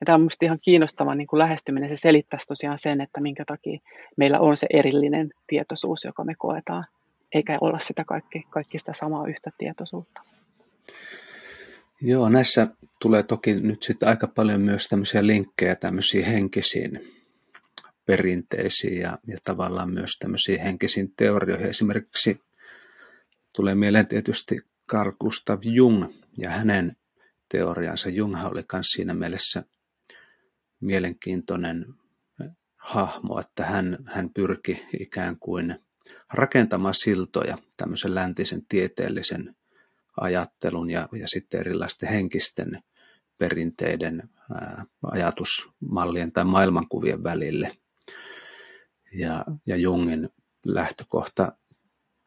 B: Ja tämä on minusta ihan kiinnostava niin kuin lähestyminen. Se selittäisi tosiaan sen, että minkä takia meillä on se erillinen tietoisuus, joka me koetaan, eikä olla sitä kaikki, kaikki sitä samaa yhtä tietoisuutta.
A: Joo, näissä tulee toki nyt sitten aika paljon myös tämmöisiä linkkejä tämmöisiin henkisiin perinteisiin ja, ja tavallaan myös tämmöisiin henkisiin teorioihin. Esimerkiksi tulee mieleen tietysti Carl Gustav Jung ja hänen teoriansa. Jung oli myös siinä mielessä mielenkiintoinen hahmo, että hän, hän pyrki ikään kuin rakentamaan siltoja tämmöisen läntisen tieteellisen ajattelun ja, ja sitten erilaisten henkisten perinteiden ää, ajatusmallien tai maailmankuvien välille. Ja, ja Jungin lähtökohta,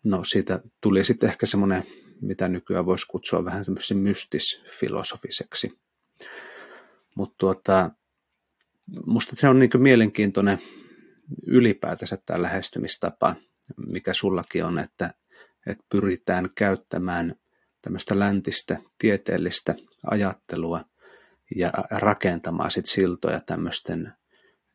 A: no siitä tuli sitten ehkä semmoinen, mitä nykyään voisi kutsua vähän semmoisen mystisfilosofiseksi. Mutta tuota, musta se on niin mielenkiintoinen ylipäätänsä tämä lähestymistapa, mikä sullakin on, että, että pyritään käyttämään tämmöistä läntistä tieteellistä ajattelua ja rakentamaan sit siltoja tämmöisten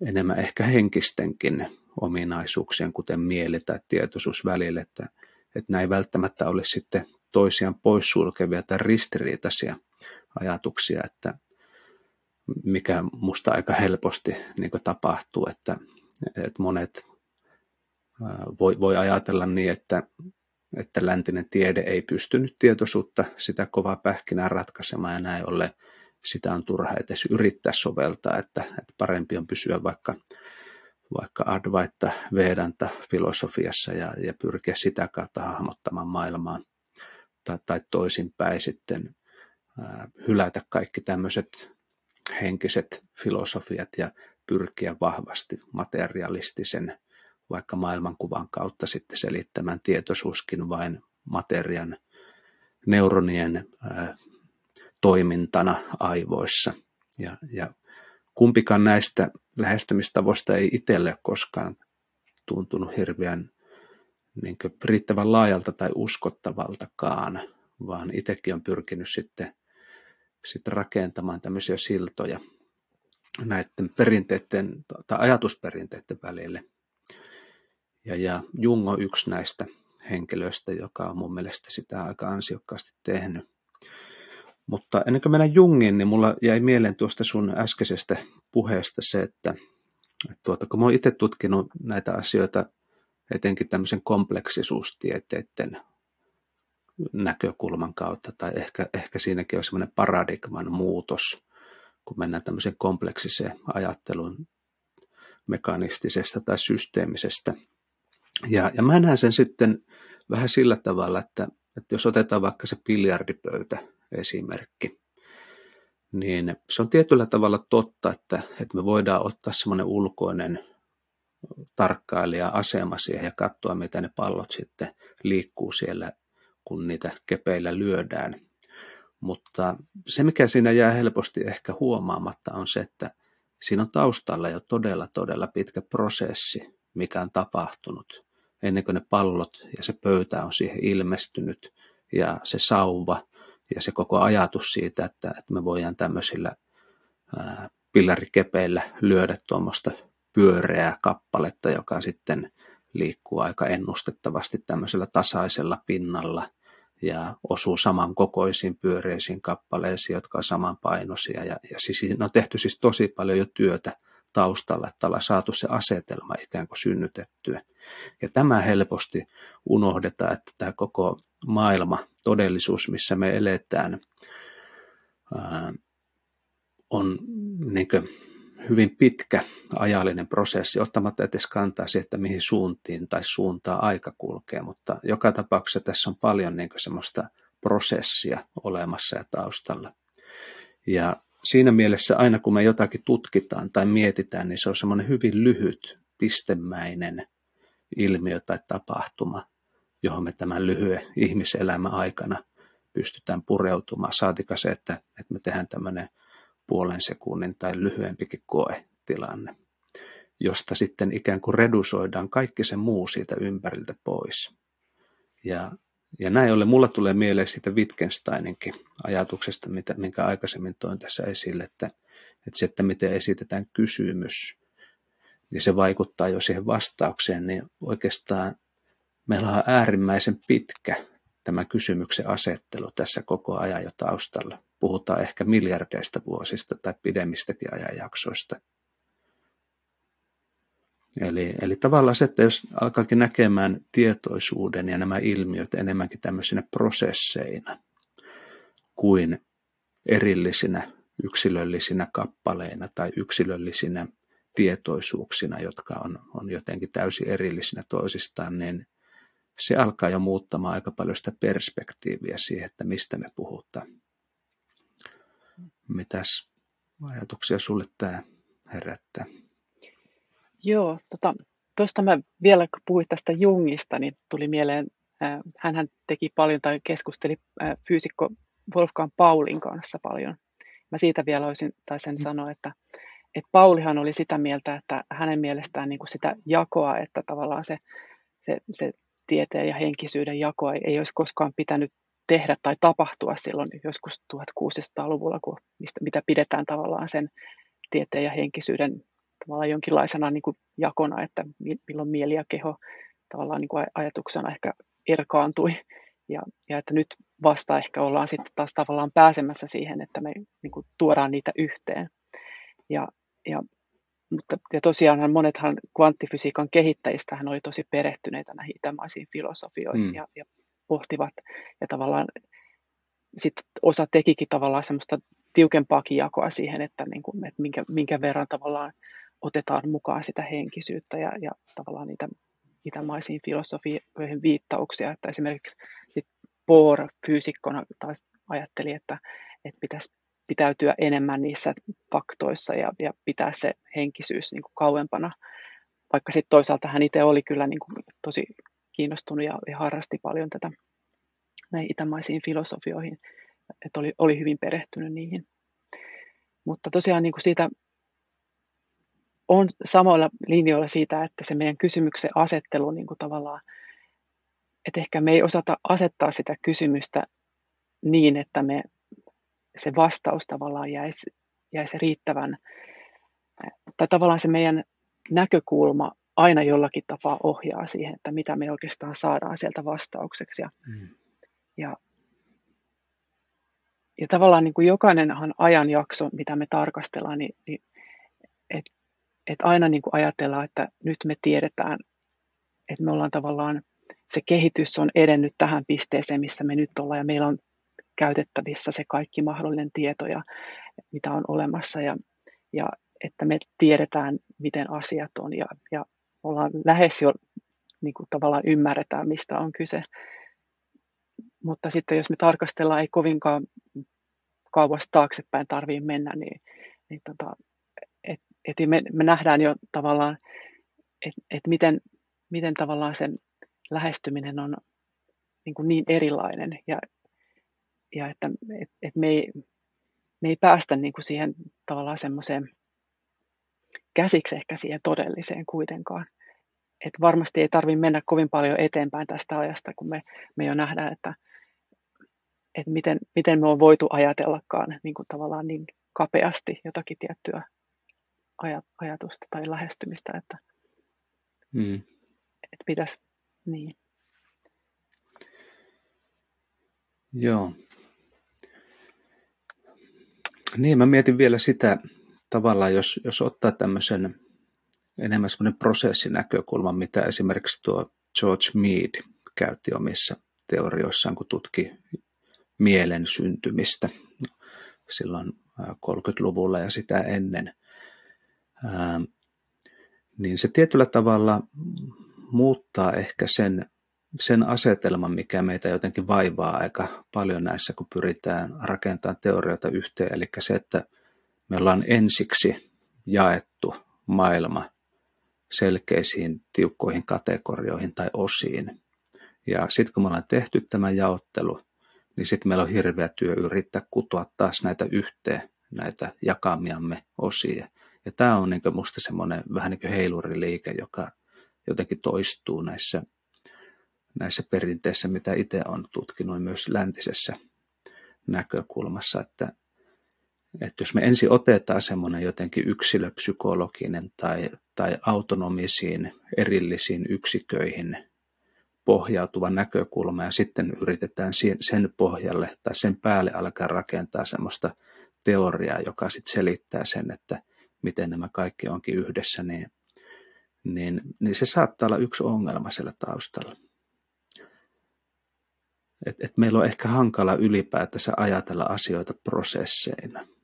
A: enemmän ehkä henkistenkin ominaisuuksien, kuten mieli tai tietoisuus välille, että, että näin välttämättä olisi sitten toisiaan poissulkevia tai ristiriitaisia ajatuksia, että mikä musta aika helposti niin tapahtuu, että, että monet voi, voi ajatella niin, että että läntinen tiede ei pystynyt tietoisuutta sitä kovaa pähkinää ratkaisemaan ja näin ollen sitä on turha edes yrittää soveltaa, että, että parempi on pysyä vaikka, vaikka Advaita Vedanta filosofiassa ja, ja pyrkiä sitä kautta hahmottamaan maailmaa tai, tai toisinpäin sitten ää, hylätä kaikki tämmöiset henkiset filosofiat ja pyrkiä vahvasti materialistisen vaikka maailmankuvan kautta sitten selittämään tietoisuuskin vain materian neuronien ää, toimintana aivoissa. Ja, ja kumpikaan näistä lähestymistavoista ei itselle koskaan tuntunut hirveän niin riittävän laajalta tai uskottavaltakaan, vaan itsekin on pyrkinyt sitten, sitten rakentamaan tämmöisiä siltoja näiden perinteiden tai ajatusperinteiden välille. Ja, ja Jung on yksi näistä henkilöistä, joka on mun mielestä sitä aika ansiokkaasti tehnyt. Mutta ennen kuin mennään Jungin, niin mulla jäi mieleen tuosta sun äskeisestä puheesta se, että, tuota, kun mä oon itse tutkinut näitä asioita etenkin tämmöisen kompleksisuustieteiden näkökulman kautta, tai ehkä, ehkä siinäkin on semmoinen paradigman muutos, kun mennään tämmöiseen kompleksiseen ajatteluun mekanistisesta tai systeemisestä. Ja, ja mä näen sen sitten vähän sillä tavalla, että, että jos otetaan vaikka se biljardipöytä esimerkki, niin se on tietyllä tavalla totta, että, että me voidaan ottaa semmoinen ulkoinen tarkkailija asema siihen ja katsoa, mitä ne pallot sitten liikkuu siellä, kun niitä kepeillä lyödään. Mutta se, mikä siinä jää helposti ehkä huomaamatta, on se, että siinä on taustalla jo todella, todella pitkä prosessi, mikä on tapahtunut ennen kuin ne pallot ja se pöytä on siihen ilmestynyt ja se sauva ja se koko ajatus siitä, että, että me voidaan tämmöisillä ää, pillarikepeillä lyödä tuommoista pyöreää kappaletta, joka sitten liikkuu aika ennustettavasti tämmöisellä tasaisella pinnalla ja osuu samankokoisiin pyöreisiin kappaleisiin, jotka on samanpainoisia. Ja, ja siis siinä on tehty siis tosi paljon jo työtä taustalla, että ollaan saatu se asetelma ikään kuin synnytettyä. Ja tämä helposti unohdetaan, että tämä koko maailma, todellisuus, missä me eletään, ää, on niin hyvin pitkä ajallinen prosessi, ottamatta edes kantaa siihen, että mihin suuntiin tai suuntaa aika kulkee, mutta joka tapauksessa tässä on paljon niin semmoista prosessia olemassa ja taustalla. Ja siinä mielessä aina kun me jotakin tutkitaan tai mietitään, niin se on semmoinen hyvin lyhyt, pistemäinen ilmiö tai tapahtuma, johon me tämän lyhyen ihmiselämän aikana pystytään pureutumaan. Saatika se, että, että me tehdään tämmöinen puolen sekunnin tai lyhyempikin koetilanne, josta sitten ikään kuin redusoidaan kaikki se muu siitä ympäriltä pois. Ja, ja näin ollen mulla tulee mieleen siitä Wittgensteininkin ajatuksesta, mitä, minkä aikaisemmin toin tässä esille, että, että se, että miten esitetään kysymys, niin se vaikuttaa jo siihen vastaukseen, niin oikeastaan meillä on äärimmäisen pitkä tämä kysymyksen asettelu tässä koko ajan jo taustalla puhutaan ehkä miljardeista vuosista tai pidemmistäkin ajanjaksoista. Eli, eli tavallaan se, että jos alkaakin näkemään tietoisuuden ja nämä ilmiöt enemmänkin tämmöisinä prosesseina kuin erillisinä yksilöllisinä kappaleina tai yksilöllisinä tietoisuuksina, jotka on, on jotenkin täysin erillisinä toisistaan, niin se alkaa jo muuttamaan aika paljon sitä perspektiiviä siihen, että mistä me puhutaan. Mitäs ajatuksia sulle tämä herättää?
B: Joo, tota, tuosta mä vielä kun puhuit tästä Jungista, niin tuli mieleen, äh, hän teki paljon tai keskusteli äh, fyysikko Wolfgang Paulin kanssa paljon. Mä siitä vielä olisin, tai sen mm. sanoa, että, että Paulihan oli sitä mieltä, että hänen mielestään niin kuin sitä jakoa, että tavallaan se, se, se tieteen ja henkisyyden jakoa ei, olisi koskaan pitänyt tehdä tai tapahtua silloin joskus 1600-luvulla, kun, mistä, mitä pidetään tavallaan sen tieteen ja henkisyyden tavallaan jonkinlaisena niin kuin jakona, että milloin mieli ja keho tavallaan niin kuin ajatuksena ehkä erkaantui. Ja, ja että nyt vasta ehkä ollaan sitten taas tavallaan pääsemässä siihen, että me niin kuin tuodaan niitä yhteen. Ja, ja, mutta, ja tosiaan monethan kvanttifysiikan kehittäjistä hän oli tosi perehtyneitä näihin itämaisiin filosofioihin mm. ja, ja pohtivat ja tavallaan sitten osa tekikin tavallaan semmoista tiukempaakin jakoa siihen, että, niin kuin, että minkä, minkä verran tavallaan otetaan mukaan sitä henkisyyttä ja, ja tavallaan niitä itämaisiin filosofioihin viittauksia, että esimerkiksi sit Bohr fyysikkona taas ajatteli, että, että pitäisi pitäytyä enemmän niissä faktoissa ja, ja pitää se henkisyys niin kuin kauempana. Vaikka sitten toisaalta hän itse oli kyllä niin kuin tosi kiinnostunut ja, ja harrasti paljon tätä näihin itämaisiin filosofioihin, että oli, oli hyvin perehtynyt niihin. Mutta tosiaan niin kuin siitä on samoilla linjoilla siitä, että se meidän kysymyksen asettelu niin kuin tavallaan, että ehkä me ei osata asettaa sitä kysymystä niin, että me se vastaus tavallaan jäisi, jäisi riittävän, tai tavallaan se meidän näkökulma aina jollakin tapaa ohjaa siihen, että mitä me oikeastaan saadaan sieltä vastaukseksi. Ja, mm. ja, ja tavallaan niin kuin jokainenhan ajanjakso, mitä me tarkastellaan, niin, niin että et aina niin kuin ajatellaan, että nyt me tiedetään, että me ollaan tavallaan, se kehitys on edennyt tähän pisteeseen, missä me nyt ollaan, ja meillä on käytettävissä se kaikki mahdollinen tieto, ja, mitä on olemassa, ja, ja että me tiedetään, miten asiat on, ja, ja ollaan lähes jo niin kuin tavallaan ymmärretään, mistä on kyse. Mutta sitten jos me tarkastellaan, ei kovinkaan kauas taaksepäin tarvitse mennä, niin, niin tota, et, et me, me nähdään jo tavallaan, että et miten, miten tavallaan sen lähestyminen on niin, kuin niin erilainen ja, ja että et, et me, ei, me ei päästä niin kuin siihen tavallaan semmoiseen käsiksi ehkä siihen todelliseen kuitenkaan. Et varmasti ei tarvitse mennä kovin paljon eteenpäin tästä ajasta, kun me, me jo nähdään, että, että miten, miten me on voitu ajatellakaan niin kuin tavallaan niin kapeasti jotakin tiettyä ajatusta tai lähestymistä, että, hmm. että pitäisi, niin.
A: Joo. Niin, mä mietin vielä sitä tavallaan, jos, jos ottaa tämmöisen enemmän semmoinen prosessinäkökulma, mitä esimerkiksi tuo George Mead käytti omissa teorioissaan, kun tutki mielen syntymistä silloin 30-luvulla ja sitä ennen. Niin se tietyllä tavalla muuttaa ehkä sen, sen asetelman, mikä meitä jotenkin vaivaa aika paljon näissä, kun pyritään rakentamaan teorioita yhteen. Eli se, että me ollaan ensiksi jaettu maailma selkeisiin tiukkoihin kategorioihin tai osiin. Ja sitten kun me ollaan tehty tämä jaottelu, niin sitten meillä on hirveä työ yrittää kutoa taas näitä yhteen, näitä jakamiamme osia. Ja tämä on niin musta semmoinen vähän niin kuin heiluriliike, joka jotenkin toistuu näissä, näissä perinteissä, mitä itse on tutkinut myös läntisessä näkökulmassa, että että jos me ensin otetaan semmoinen jotenkin yksilöpsykologinen tai, tai autonomisiin erillisiin yksiköihin pohjautuva näkökulma ja sitten yritetään sen pohjalle tai sen päälle alkaa rakentaa semmoista teoriaa, joka sitten selittää sen, että miten nämä kaikki onkin yhdessä, niin, niin, niin se saattaa olla yksi ongelma siellä taustalla. Et, et meillä on ehkä hankala ylipäätänsä ajatella asioita prosesseina –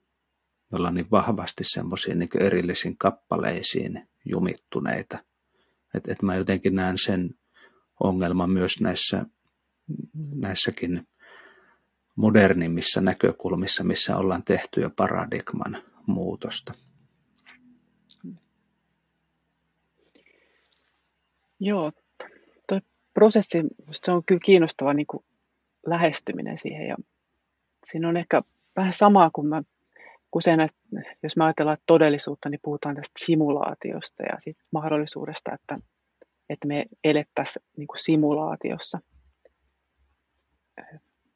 A: me ollaan niin vahvasti semmoisiin niin erillisiin kappaleisiin jumittuneita. Että et mä jotenkin näen sen ongelman myös näissä, näissäkin modernimmissa näkökulmissa, missä ollaan tehty jo paradigman muutosta.
B: Joo, tuo prosessi, se on kyllä kiinnostava niin kuin lähestyminen siihen ja siinä on ehkä vähän samaa kuin mä usein, jos me ajatellaan todellisuutta, niin puhutaan tästä simulaatiosta ja siitä mahdollisuudesta, että, että me elettäisiin niin kuin simulaatiossa.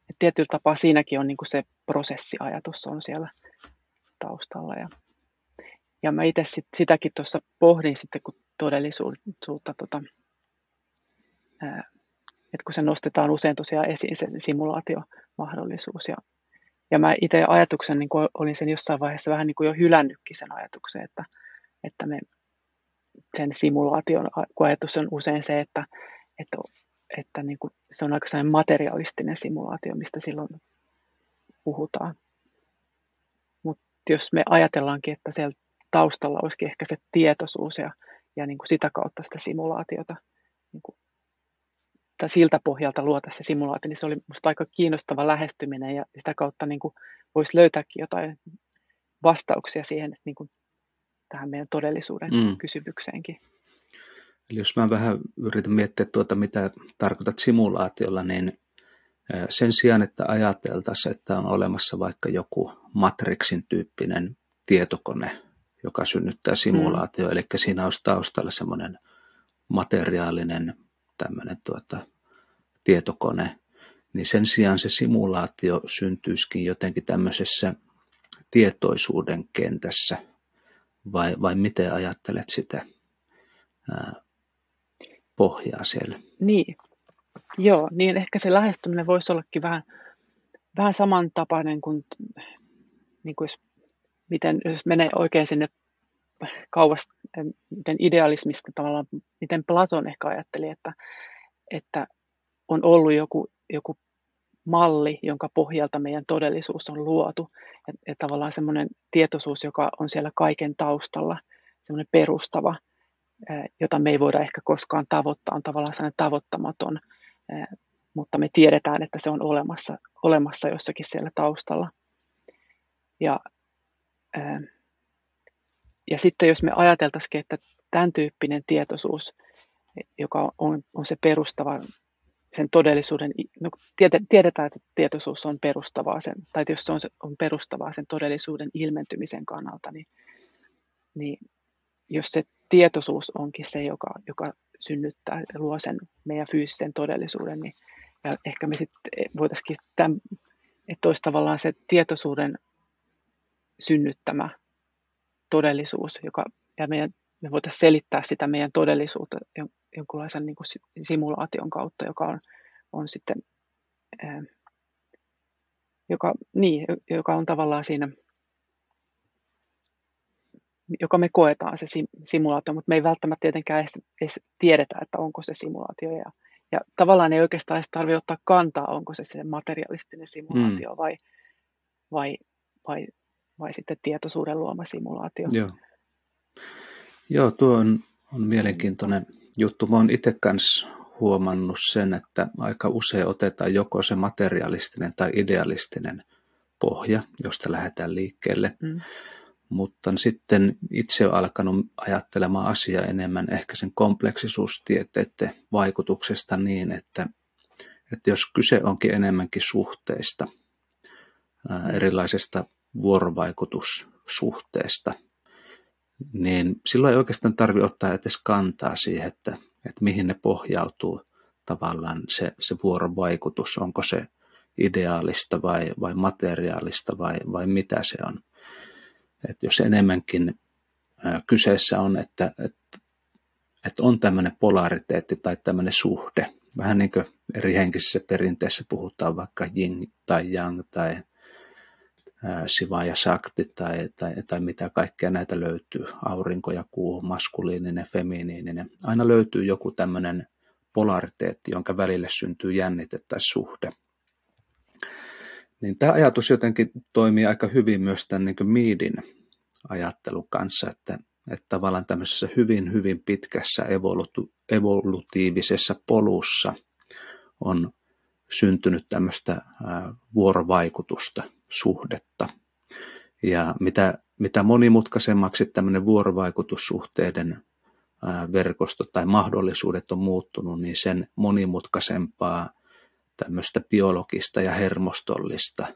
B: Et tietyllä tapaa siinäkin on niin kuin se prosessiajatus on siellä taustalla. Ja, ja mä itse sit, sitäkin tuossa pohdin sitten, kun todellisuutta, tota, että kun se nostetaan usein tosiaan esiin se simulaatiomahdollisuus ja ja mä itse ajatuksen niin olin sen jossain vaiheessa vähän niin kuin jo hylännytkin sen ajatuksen, että, että me sen simulaation kun ajatus on usein se, että, että, että niin kuin se on aika materialistinen simulaatio, mistä silloin puhutaan. Mutta jos me ajatellaankin, että siellä taustalla olisikin ehkä se tietoisuus ja, ja niin kuin sitä kautta sitä simulaatiota niin kuin tai siltä pohjalta luota se simulaatio, niin se oli minusta aika kiinnostava lähestyminen ja sitä kautta niin kuin voisi löytääkin jotain vastauksia siihen niin kuin tähän meidän todellisuuden mm. kysymykseenkin.
A: Eli jos mä vähän yritän miettiä tuota, mitä tarkoitat simulaatiolla, niin sen sijaan, että ajateltaisiin, että on olemassa vaikka joku Matrixin tyyppinen tietokone, joka synnyttää simulaatio, mm. eli siinä olisi taustalla semmoinen materiaalinen tämmöinen tuota, tietokone, niin sen sijaan se simulaatio syntyisikin jotenkin tämmöisessä tietoisuuden kentässä, vai, vai miten ajattelet sitä ää, pohjaa siellä?
B: Niin, joo, niin ehkä se lähestyminen voisi ollakin vähän, vähän samantapainen kuin, niin kuin jos, miten, jos menee oikein sinne kauas, miten idealismista tavallaan, miten Platon ehkä ajatteli, että, että on ollut joku, joku malli, jonka pohjalta meidän todellisuus on luotu. Ja, ja tavallaan semmoinen tietoisuus, joka on siellä kaiken taustalla, semmoinen perustava, jota me ei voida ehkä koskaan tavoittaa, on tavallaan sellainen tavoittamaton, mutta me tiedetään, että se on olemassa, olemassa jossakin siellä taustalla. Ja, ja sitten jos me ajateltaisiin, että tämän tyyppinen tietoisuus, joka on, on se perustava sen todellisuuden, no tiedetään, että tietoisuus on perustavaa, sen, tai jos se on, on perustavaa sen todellisuuden ilmentymisen kannalta, niin, niin jos se tietoisuus onkin se, joka, joka synnyttää ja luo sen meidän fyysisen todellisuuden, niin ja ehkä me sitten voitaisiin tämän, että olisi tavallaan se tietoisuuden synnyttämä todellisuus, joka, ja meidän, me voitaisiin selittää sitä meidän todellisuutta jonkunlaisen niin kuin simulaation kautta, joka on, on sitten, ää, joka, niin, joka on tavallaan siinä, joka me koetaan se simulaatio, mutta me ei välttämättä tietenkään edes, edes tiedetä, että onko se simulaatio. Ja, ja tavallaan ei oikeastaan edes tarvitse ottaa kantaa, onko se se materialistinen simulaatio mm. vai, vai, vai, vai sitten tietoisuuden luoma simulaatio.
A: Joo, Joo tuo on, on mielenkiintoinen juttu. Mä oon itse kanssa huomannut sen, että aika usein otetaan joko se materialistinen tai idealistinen pohja, josta lähdetään liikkeelle. Mm. Mutta sitten itse olen alkanut ajattelemaan asiaa enemmän ehkä sen kompleksisuustieteiden vaikutuksesta niin, että, että jos kyse onkin enemmänkin suhteista, erilaisesta vuorovaikutussuhteesta – niin silloin ei oikeastaan tarvitse ottaa edes kantaa siihen, että, että mihin ne pohjautuu tavallaan se, se vuorovaikutus, onko se ideaalista vai, vai materiaalista vai, vai mitä se on. Et jos enemmänkin kyseessä on, että, että, että on tämmöinen polariteetti tai tämmöinen suhde, vähän niin kuin eri henkisissä perinteissä puhutaan vaikka yin tai yang tai Siva ja Sakti tai, tai, tai mitä kaikkea näitä löytyy, aurinko ja kuu, maskuliininen, feminiininen. Aina löytyy joku tämmöinen polariteetti, jonka välille syntyy jännite tai suhde. Niin tämä ajatus jotenkin toimii aika hyvin myös tämän niin Miidin ajattelun kanssa, että, että tavallaan tämmöisessä hyvin, hyvin pitkässä evolutu, evolutiivisessa polussa on syntynyt tämmöistä vuorovaikutusta – suhdetta. Ja mitä, mitä monimutkaisemmaksi tämmöinen vuorovaikutussuhteiden verkosto tai mahdollisuudet on muuttunut, niin sen monimutkaisempaa tämmöistä biologista ja hermostollista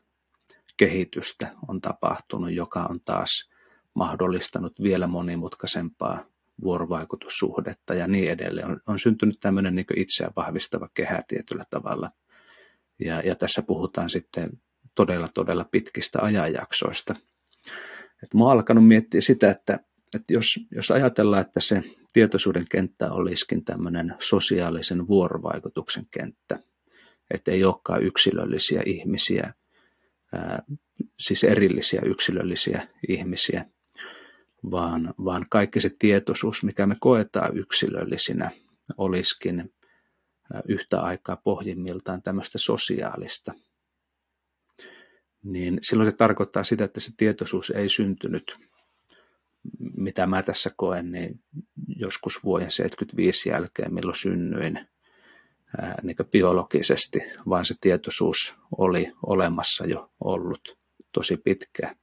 A: kehitystä on tapahtunut, joka on taas mahdollistanut vielä monimutkaisempaa vuorovaikutussuhdetta ja niin edelleen. On, on syntynyt tämmöinen niin itseään vahvistava kehä tietyllä tavalla. Ja, ja tässä puhutaan sitten todella, todella pitkistä ajanjaksoista. Et mä oon alkanut miettiä sitä, että, että jos, jos ajatellaan, että se tietoisuuden kenttä olisikin tämmöinen sosiaalisen vuorovaikutuksen kenttä, että ei olekaan yksilöllisiä ihmisiä, ää, siis erillisiä yksilöllisiä ihmisiä, vaan, vaan kaikki se tietoisuus, mikä me koetaan yksilöllisinä, olisikin yhtä aikaa pohjimmiltaan tämmöistä sosiaalista niin silloin se tarkoittaa sitä, että se tietoisuus ei syntynyt, mitä mä tässä koen, niin joskus vuoden 75 jälkeen, milloin synnyin, ää, niin biologisesti, vaan se tietoisuus oli olemassa jo ollut tosi pitkään,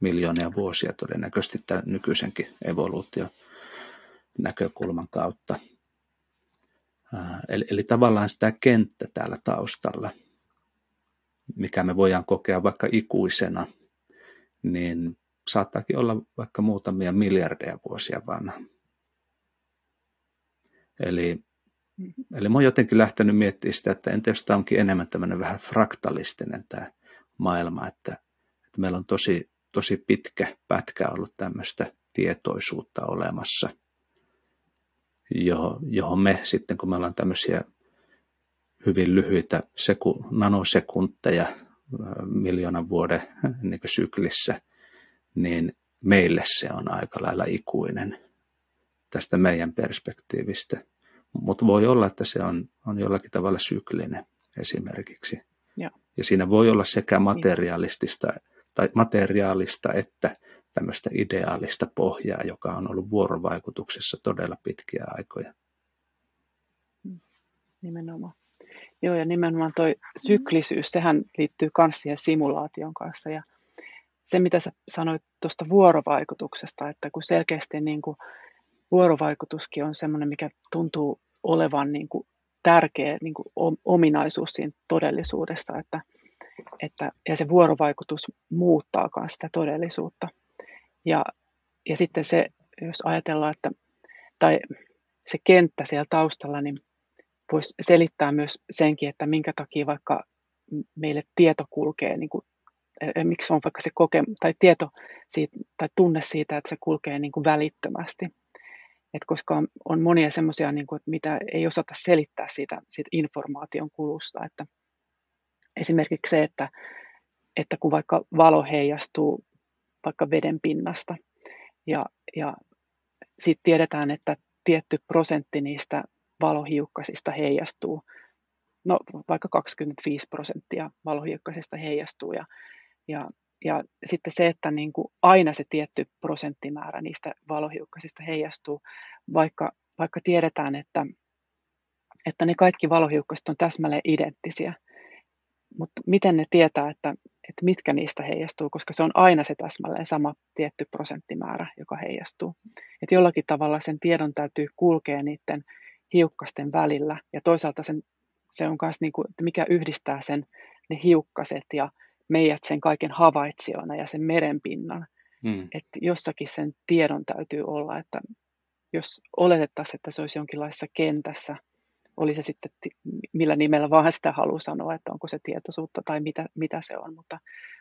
A: miljoonia vuosia todennäköisesti tämän nykyisenkin evoluutio näkökulman kautta. Eli, eli tavallaan sitä kenttä täällä taustalla, mikä me voidaan kokea vaikka ikuisena, niin saattaakin olla vaikka muutamia miljardeja vuosia vanha. Eli, eli mä oon jotenkin lähtenyt miettimään sitä, että entä jos tämä onkin enemmän tämmöinen vähän fraktalistinen tämä maailma, että, että meillä on tosi, tosi pitkä pätkä ollut tämmöistä tietoisuutta olemassa, johon me sitten, kun me ollaan tämmöisiä hyvin lyhyitä seku, nanosekuntteja miljoonan vuoden niin syklissä, niin meille se on aika lailla ikuinen tästä meidän perspektiivistä. Mutta voi olla, että se on, on jollakin tavalla syklinen esimerkiksi. Ja, ja siinä voi olla sekä niin. materiaalistista, tai materiaalista että tämmöistä ideaalista pohjaa, joka on ollut vuorovaikutuksessa todella pitkiä aikoja.
B: Nimenomaan. Joo, ja nimenomaan toi syklisyys, sehän liittyy myös siihen simulaation kanssa. Ja se, mitä sä sanoit tuosta vuorovaikutuksesta, että kun selkeästi niin kuin vuorovaikutuskin on semmoinen, mikä tuntuu olevan niin kuin tärkeä niin kuin ominaisuus siinä todellisuudessa, että, että, ja se vuorovaikutus muuttaa myös sitä todellisuutta. Ja, ja sitten se, jos ajatellaan, että, tai se kenttä siellä taustalla, niin voisi selittää myös senkin, että minkä takia vaikka meille tieto kulkee, niin kuin, miksi on vaikka se koke, tai tieto siitä, tai tunne siitä, että se kulkee niin kuin välittömästi. Et koska on, on monia semmoisia, niin mitä ei osata selittää siitä, siitä informaation kulusta. Että esimerkiksi se, että, että kun vaikka valo heijastuu vaikka veden pinnasta ja, ja sitten tiedetään, että tietty prosentti niistä valohiukkasista heijastuu, no vaikka 25 prosenttia valohiukkasista heijastuu ja, ja, ja sitten se, että niin kuin aina se tietty prosenttimäärä niistä valohiukkasista heijastuu, vaikka, vaikka tiedetään, että, että ne kaikki valohiukkaset on täsmälleen identtisiä, mutta miten ne tietää, että, että mitkä niistä heijastuu, koska se on aina se täsmälleen sama tietty prosenttimäärä, joka heijastuu. Et jollakin tavalla sen tiedon täytyy kulkea niiden hiukkasten välillä. Ja toisaalta sen, se on myös, niin kuin, että mikä yhdistää sen, ne hiukkaset ja meidät sen kaiken havaitsijana ja sen merenpinnan. Hmm. Että jossakin sen tiedon täytyy olla, että jos oletettaisiin, että se olisi jonkinlaisessa kentässä, oli se sitten millä nimellä vaan sitä haluaa sanoa, että onko se tietoisuutta tai mitä, mitä se on, mutta,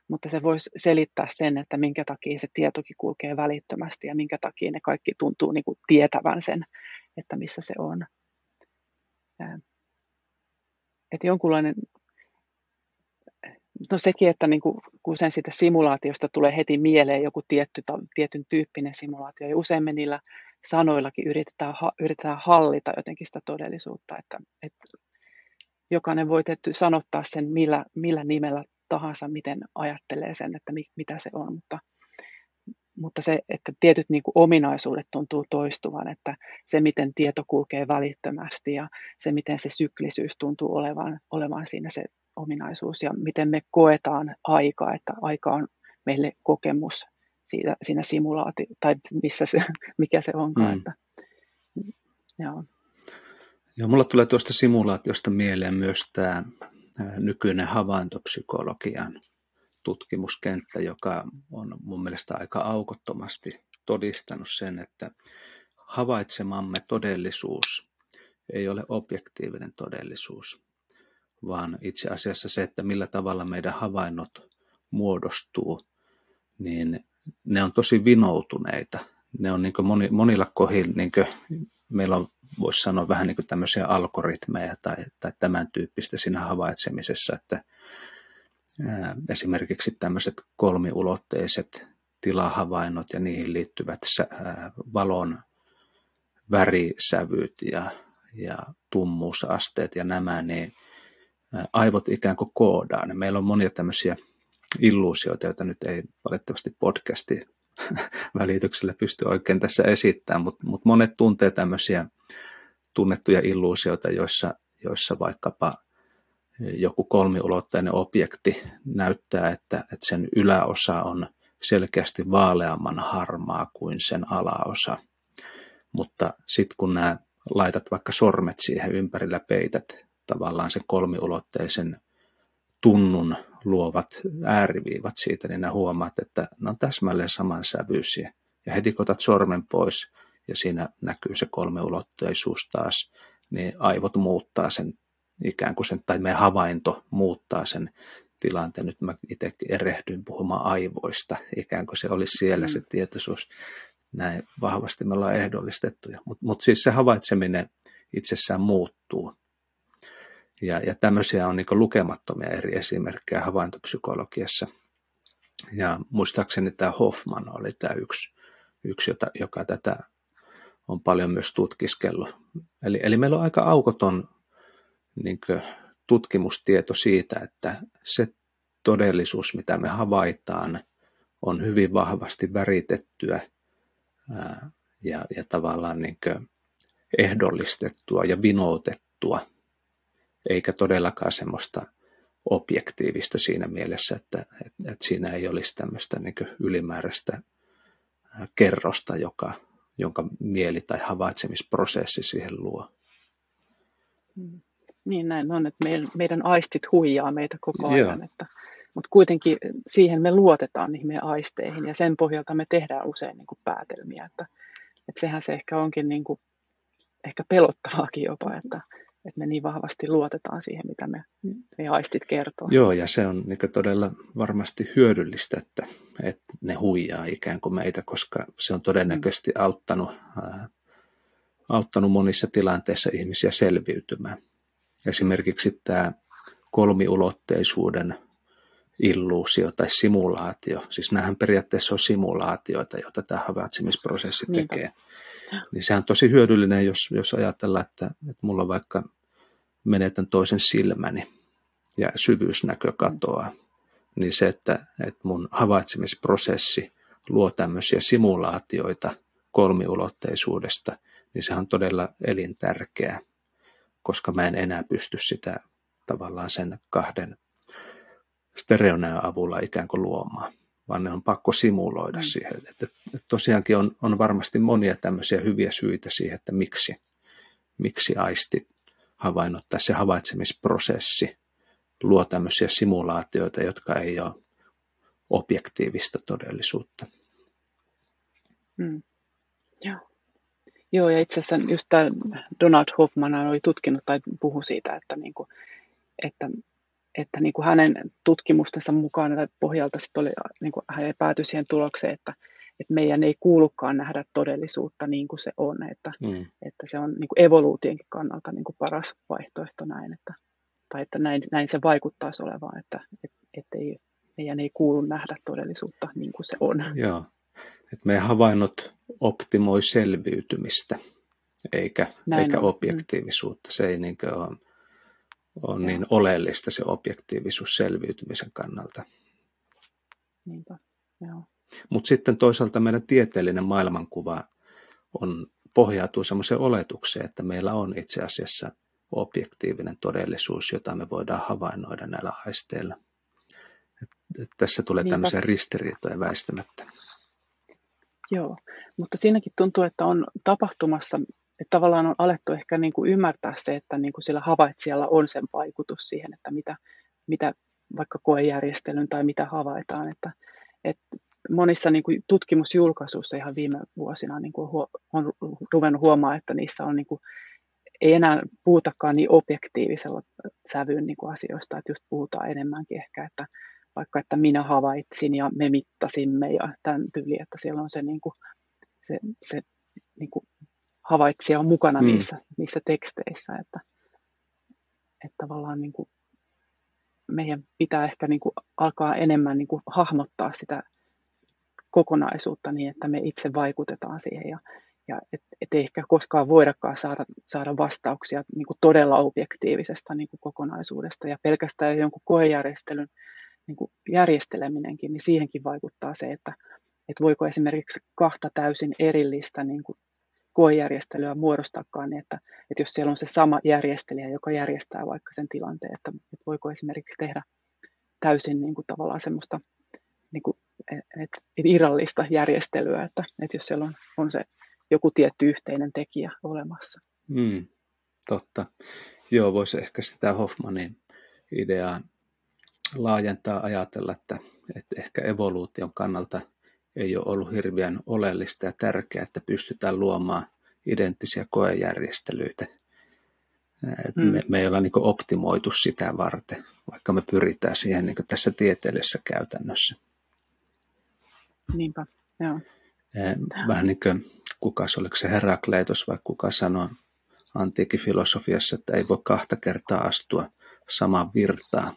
B: mutta se voisi selittää sen, että minkä takia se tietokin kulkee välittömästi ja minkä takia ne kaikki tuntuu niin kuin tietävän sen, että missä se on. Että jonkunlainen, no sekin, että niin kuin, kun sen siitä simulaatiosta tulee heti mieleen joku tietty, tietyn tyyppinen simulaatio, ja usein me niillä sanoillakin yritetään, yritetään hallita jotenkin sitä todellisuutta, että, että jokainen voi tietty sanottaa sen millä, millä nimellä tahansa, miten ajattelee sen, että mi, mitä se on, mutta, mutta se, että tietyt niin kuin ominaisuudet tuntuu toistuvan, että se, miten tieto kulkee välittömästi ja se, miten se syklisyys tuntuu olevan, olevan siinä se ominaisuus ja miten me koetaan aikaa, että aika on meille kokemus siitä, siinä simulaati, tai missä se, [LAUGHS] mikä se onkaan. Mm. Että,
A: joo. Joo, mulla tulee tuosta simulaatiosta mieleen myös tämä nykyinen havaintopsykologian tutkimuskenttä, joka on mun mielestä aika aukottomasti todistanut sen, että havaitsemamme todellisuus ei ole objektiivinen todellisuus, vaan itse asiassa se, että millä tavalla meidän havainnot muodostuu, niin ne on tosi vinoutuneita. Ne on niin moni, monilla kohdilla, niin meillä on, voisi sanoa vähän niin tämmöisiä algoritmeja tai, tai tämän tyyppistä siinä havaitsemisessa, että esimerkiksi tämmöiset kolmiulotteiset tilahavainnot ja niihin liittyvät valon värisävyt ja, ja tummuusasteet ja nämä, niin aivot ikään kuin koodaa. Meillä on monia tämmöisiä illuusioita, joita nyt ei valitettavasti podcasti [LAUGHS] välityksellä pysty oikein tässä esittämään, mutta, mutta monet tuntee tämmöisiä tunnettuja illuusioita, joissa, joissa vaikkapa joku kolmiulotteinen objekti näyttää, että, että sen yläosa on selkeästi vaaleamman harmaa kuin sen alaosa. Mutta sitten kun nämä laitat vaikka sormet siihen ympärillä peität tavallaan sen kolmiulotteisen tunnun luovat ääriviivat siitä, niin nämä huomaat, että ne on täsmälleen samansävyisiä. Ja heti kun otat sormen pois ja siinä näkyy se kolmeulotteisuus taas, niin aivot muuttaa sen ikään kuin sen, tai meidän havainto muuttaa sen tilanteen. Nyt mä itse erehdyin puhumaan aivoista, ikään kuin se olisi siellä mm. se tietoisuus. Näin vahvasti me ollaan ehdollistettuja. Mutta mut siis se havaitseminen itsessään muuttuu. Ja, ja tämmöisiä on niin lukemattomia eri esimerkkejä havaintopsykologiassa. Ja muistaakseni tämä Hoffman oli tämä yksi, yksi jota, joka tätä on paljon myös tutkiskellut. Eli, eli meillä on aika aukoton niin tutkimustieto siitä, että se todellisuus, mitä me havaitaan, on hyvin vahvasti väritettyä ja, ja tavallaan niin ehdollistettua ja vinoutettua, eikä todellakaan semmoista objektiivista siinä mielessä, että, että, että siinä ei olisi tämmöistä niin ylimääräistä kerrosta, joka, jonka mieli tai havaitsemisprosessi siihen luo.
B: Mm. Niin näin on, että meidän, meidän aistit huijaa meitä koko ajan, että, mutta kuitenkin siihen me luotetaan niihin meidän aisteihin ja sen pohjalta me tehdään usein niin kuin päätelmiä, että, että sehän se ehkä onkin niin kuin, ehkä pelottavaakin jopa, että, että me niin vahvasti luotetaan siihen, mitä me, me aistit kertoo.
A: Joo, ja se on niin todella varmasti hyödyllistä, että, että ne huijaa ikään kuin meitä, koska se on todennäköisesti auttanut, ää, auttanut monissa tilanteissa ihmisiä selviytymään. Esimerkiksi tämä kolmiulotteisuuden illuusio tai simulaatio, siis nämähän periaatteessa on simulaatioita, joita tämä havaitsemisprosessi tekee. Niinpä. Niin sehän on tosi hyödyllinen, jos, jos ajatellaan, että, että mulla vaikka menetän toisen silmäni ja syvyysnäkö katoaa, mm. niin se, että, että mun havaitsemisprosessi luo tämmöisiä simulaatioita kolmiulotteisuudesta, niin se on todella elintärkeää koska mä en enää pysty sitä tavallaan sen kahden stereonäön avulla ikään kuin luomaan, vaan ne on pakko simuloida mm. siihen. Että, että tosiaankin on, on varmasti monia tämmöisiä hyviä syitä siihen, että miksi, miksi aisti havainnot tai se havaitsemisprosessi luo tämmöisiä simulaatioita, jotka ei ole objektiivista todellisuutta.
B: Mm. Joo. Joo, ja itse asiassa just tämä Donald Hoffman oli tutkinut tai puhu siitä, että, niin kuin, että, että niin kuin hänen tutkimustensa mukaan tai pohjalta sit oli, niin kuin hän päätyi siihen tulokseen, että, että meidän ei kuulukaan nähdä todellisuutta niin kuin se on, että, mm. että se on niin kuin evoluutionkin kannalta niin kuin paras vaihtoehto näin, että, tai että näin, näin se vaikuttaisi olevaan, että, että, että ei, meidän ei kuulu nähdä todellisuutta niin kuin se on.
A: Joo, että meidän havainnot optimoi selviytymistä, eikä, eikä objektiivisuutta. Se ei niin ole, ole niin oleellista se objektiivisuus selviytymisen kannalta.
B: Niinpä, joo.
A: Mutta sitten toisaalta meidän tieteellinen maailmankuva on, pohjautuu sellaiseen oletukseen, että meillä on itse asiassa objektiivinen todellisuus, jota me voidaan havainnoida näillä aisteilla. Et, et tässä tulee Niinpä. tämmöisiä ristiriitoja väistämättä.
B: Joo, mutta siinäkin tuntuu, että on tapahtumassa, että tavallaan on alettu ehkä niin kuin ymmärtää se, että niin kuin sillä havaitsijalla on sen vaikutus siihen, että mitä, mitä vaikka koejärjestelyn tai mitä havaitaan. Että, että monissa niin kuin tutkimusjulkaisuissa ihan viime vuosina niin kuin on ruvennut huomaa, että niissä on niin kuin, ei enää puhutakaan niin objektiivisella sävyyn niin kuin asioista, että just puhutaan enemmänkin ehkä, että vaikka että minä havaitsin ja me mittasimme ja tämän tyyli, että siellä on se, niin kuin, se, se niin kuin havaitsija on mukana mm. niissä, niissä teksteissä, että, että tavallaan niin kuin meidän pitää ehkä niin kuin alkaa enemmän niin kuin hahmottaa sitä kokonaisuutta niin, että me itse vaikutetaan siihen ja, ja et, et ehkä koskaan voidakaan saada, saada vastauksia niin kuin todella objektiivisesta niin kuin kokonaisuudesta ja pelkästään jonkun koejärjestelyn niin kuin järjesteleminenkin, niin siihenkin vaikuttaa se, että, että voiko esimerkiksi kahta täysin erillistä niin kuin koejärjestelyä muodostakaan, niin että, että jos siellä on se sama järjestelijä, joka järjestää vaikka sen tilanteen, että, että voiko esimerkiksi tehdä täysin niin kuin tavallaan semmoista niin kuin, et, et irrallista järjestelyä, että, että jos siellä on, on se joku tietty yhteinen tekijä olemassa.
A: Mm, totta. Joo, voisi ehkä sitä Hoffmanin ideaa laajentaa ajatella, että, että ehkä evoluution kannalta ei ole ollut hirveän oleellista ja tärkeää, että pystytään luomaan identtisiä koejärjestelyitä. Mm. Me, me ei olla niin optimoitu sitä varten, vaikka me pyritään siihen niin tässä tieteellisessä käytännössä.
B: Niinpä, joo.
A: Vähän niin kuin kuka oliko se Herakleitos vai kuka sanoi antiikin filosofiassa, että ei voi kahta kertaa astua samaan virtaan,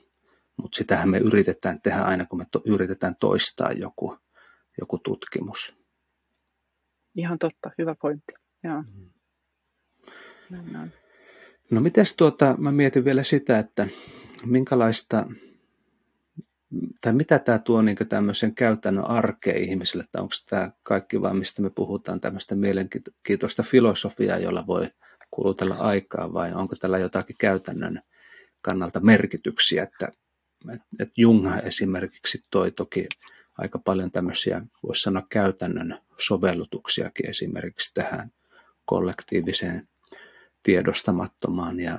A: mutta sitähän me yritetään tehdä aina, kun me to, yritetään toistaa joku, joku tutkimus.
B: Ihan totta, hyvä pointti. Joo. Mm.
A: No mites tuota, mä mietin vielä sitä, että minkälaista, tai mitä tämä tuo niin tämmöisen käytännön arkeen ihmisille, että onko tämä kaikki vaan, mistä me puhutaan, tämmöistä mielenkiintoista filosofiaa, jolla voi kulutella aikaa, vai onko tällä jotakin käytännön kannalta merkityksiä, että, että Jung esimerkiksi toi toki aika paljon tämmöisiä, voisi sanoa käytännön sovellutuksiakin esimerkiksi tähän kollektiiviseen tiedostamattomaan ja,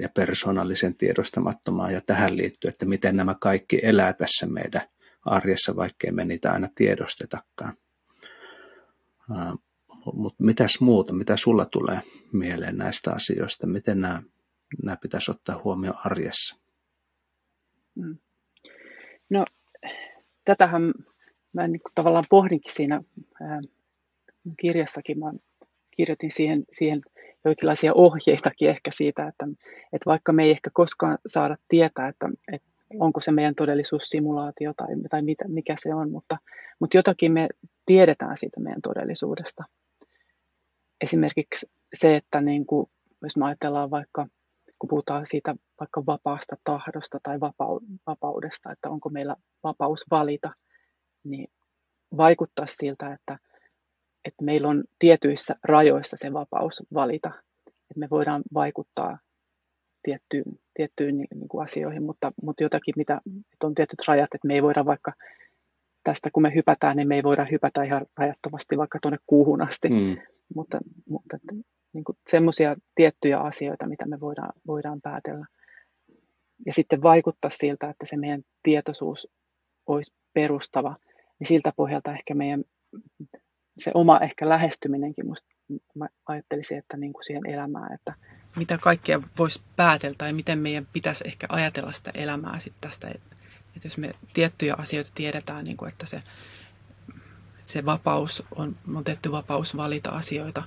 A: ja persoonallisen tiedostamattomaan ja tähän liittyy, että miten nämä kaikki elää tässä meidän arjessa, vaikkei me niitä aina tiedostetakaan. Mutta mitäs muuta, mitä sulla tulee mieleen näistä asioista, miten nämä, nämä pitäisi ottaa huomioon arjessa?
B: Mm. No, tätähän mä niin tavallaan pohdinkin siinä ää, kirjassakin. Mä kirjoitin siihen, siihen jonkinlaisia ohjeitakin ehkä siitä, että, että vaikka me ei ehkä koskaan saada tietää, että, että onko se meidän todellisuus simulaatio tai, tai mitä, mikä se on, mutta, mutta jotakin me tiedetään siitä meidän todellisuudesta. Esimerkiksi se, että niin kuin, jos me ajatellaan vaikka, kun puhutaan siitä vaikka vapaasta tahdosta tai vapaudesta, että onko meillä vapaus valita, niin vaikuttaa siltä, että että meillä on tietyissä rajoissa se vapaus valita, että me voidaan vaikuttaa tiettyyn, tiettyyn niin, niin kuin asioihin, mutta, mutta jotakin, mitä, että on tietyt rajat, että me ei voida vaikka tästä, kun me hypätään, niin me ei voida hypätä ihan rajattomasti vaikka tuonne kuuhun asti, mm. mutta, mutta niin semmoisia tiettyjä asioita, mitä me voidaan, voidaan päätellä. Ja sitten vaikuttaa siltä, että se meidän tietoisuus olisi perustava, niin siltä pohjalta ehkä meidän se oma ehkä lähestyminenkin, musta, mä ajattelisin, että niin kuin siihen elämään, että
C: mitä kaikkea voisi päätellä tai miten meidän pitäisi ehkä ajatella sitä elämää sitten tästä, että jos me tiettyjä asioita tiedetään, niin kuin että se, se vapaus on, on tehty vapaus valita asioita,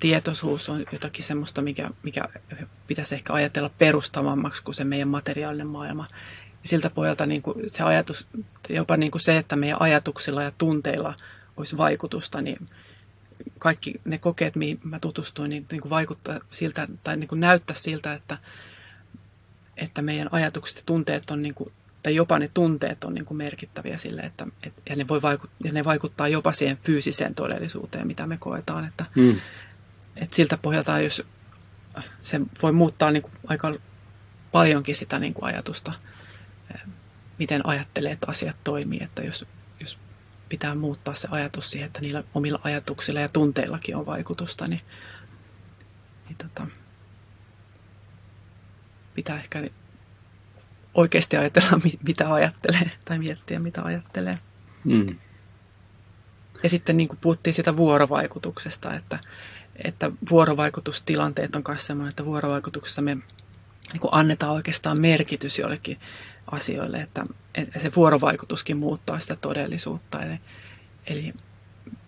C: tietoisuus on jotakin semmoista, mikä, mikä pitäisi ehkä ajatella perustavammaksi kuin se meidän materiaalinen maailma. Siltä pohjalta niin kuin se ajatus, jopa niin kuin se, että meidän ajatuksilla ja tunteilla – olisi vaikutusta, niin kaikki ne kokeet, mihin mä tutustuin, niin, niin kuin vaikuttaa siltä, tai niin kuin näyttää siltä, että, että meidän ajatukset ja tunteet on, niin kuin, tai jopa ne tunteet on niin kuin merkittäviä sille, että, et, ja, ne voi vaikut, ja ne vaikuttaa jopa siihen fyysiseen todellisuuteen, mitä me koetaan. Että, mm. että siltä pohjalta, jos se voi muuttaa niin kuin aika paljonkin sitä niin kuin ajatusta, miten ajattelee, että asiat toimii. Että jos pitää muuttaa se ajatus siihen, että niillä omilla ajatuksilla ja tunteillakin on vaikutusta, niin, niin tota, pitää ehkä oikeasti ajatella, mitä ajattelee, tai miettiä, mitä ajattelee. Mm. Ja sitten niin kuin puhuttiin sitä vuorovaikutuksesta, että, että vuorovaikutustilanteet on myös sellainen, että vuorovaikutuksessa me niin kuin annetaan oikeastaan merkitys jollekin asioille, että, se vuorovaikutuskin muuttaa sitä todellisuutta. Eli, eli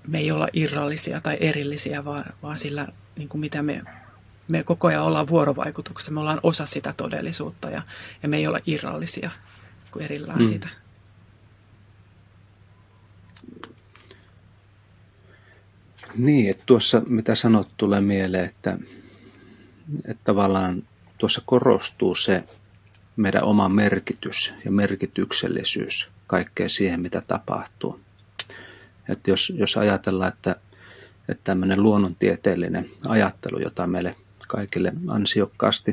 C: me ei olla irrallisia tai erillisiä, vaan, vaan sillä, niin kuin mitä me, me koko ajan ollaan vuorovaikutuksessa, me ollaan osa sitä todellisuutta ja, ja me ei olla irrallisia kuin erillään mm. sitä.
A: Niin, että tuossa mitä sanot tulee mieleen, että, että tavallaan tuossa korostuu se meidän oma merkitys ja merkityksellisyys kaikkeen siihen, mitä tapahtuu. Että jos, jos ajatellaan, että, että tämmöinen luonnontieteellinen ajattelu, jota meille kaikille ansiokkaasti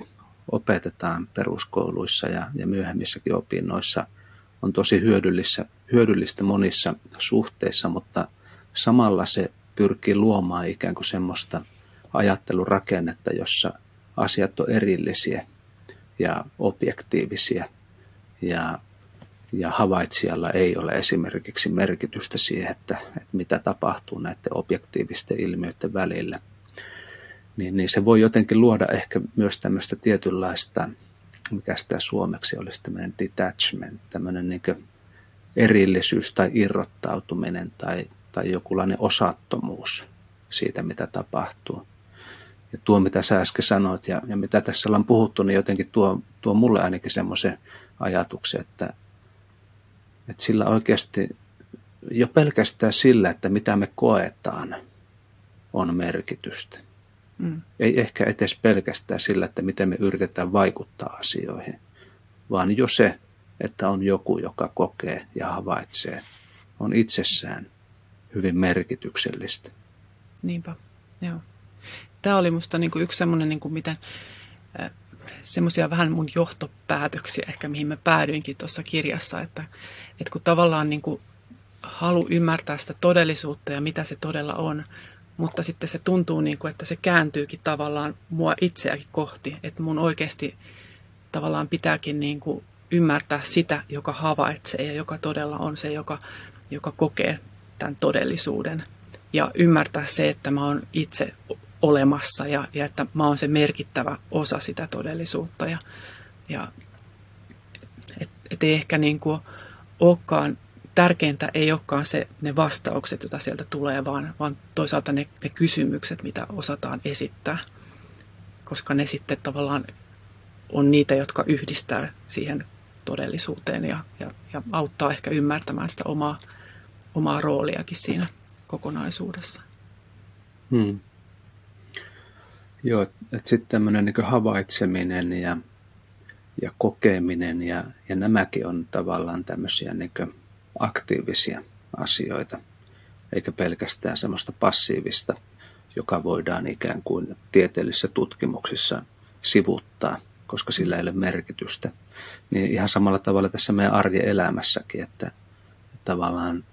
A: opetetaan peruskouluissa ja, ja myöhemmissäkin opinnoissa, on tosi hyödyllistä, hyödyllistä monissa suhteissa, mutta samalla se pyrkii luomaan ikään kuin semmoista ajattelurakennetta, jossa asiat on erillisiä ja objektiivisia ja, ja havaitsijalla ei ole esimerkiksi merkitystä siihen, että, että mitä tapahtuu näiden objektiivisten ilmiöiden välillä. Niin, niin se voi jotenkin luoda ehkä myös tämmöistä tietynlaista, mikä sitä suomeksi olisi tämmöinen detachment, tämmöinen niin erillisyys tai irrottautuminen tai, tai jokinlainen osattomuus siitä, mitä tapahtuu. Ja tuo, mitä sä äsken sanoit ja, ja mitä tässä ollaan puhuttu, niin jotenkin tuo, tuo mulle ainakin semmoisen ajatuksen, että, että sillä oikeasti jo pelkästään sillä, että mitä me koetaan, on merkitystä. Mm. Ei ehkä edes pelkästään sillä, että miten me yritetään vaikuttaa asioihin, vaan jo se, että on joku, joka kokee ja havaitsee, on itsessään hyvin merkityksellistä.
B: Niinpä, joo tämä oli musta niin kuin yksi semmoinen, niin kuin miten semmoisia vähän mun johtopäätöksiä ehkä, mihin mä päädyinkin tuossa kirjassa, että, että kun tavallaan niin kuin halu ymmärtää sitä todellisuutta ja mitä se todella on, mutta sitten se tuntuu niin kuin, että se kääntyykin tavallaan mua itseäkin kohti, että mun oikeasti tavallaan pitääkin niin kuin ymmärtää sitä, joka havaitsee ja joka todella on se, joka, joka kokee tämän todellisuuden. Ja ymmärtää se, että mä oon itse olemassa ja, ja että mä oon se merkittävä osa sitä todellisuutta. Ja, ja et, et ehkä niin kuin olekaan, tärkeintä ei olekaan se, ne vastaukset, joita sieltä tulee, vaan, vaan toisaalta ne, ne kysymykset, mitä osataan esittää. Koska ne sitten tavallaan on niitä, jotka yhdistää siihen todellisuuteen ja, ja, ja auttaa ehkä ymmärtämään sitä omaa, omaa rooliakin siinä kokonaisuudessa.
A: Hmm. Joo, että sitten tämmöinen niin havaitseminen ja, ja kokeminen ja, ja nämäkin on tavallaan tämmöisiä niin aktiivisia asioita, eikä pelkästään semmoista passiivista, joka voidaan ikään kuin tieteellisissä tutkimuksissa sivuttaa, koska sillä ei ole merkitystä. Niin ihan samalla tavalla tässä meidän arjen elämässäkin, että, tavallaan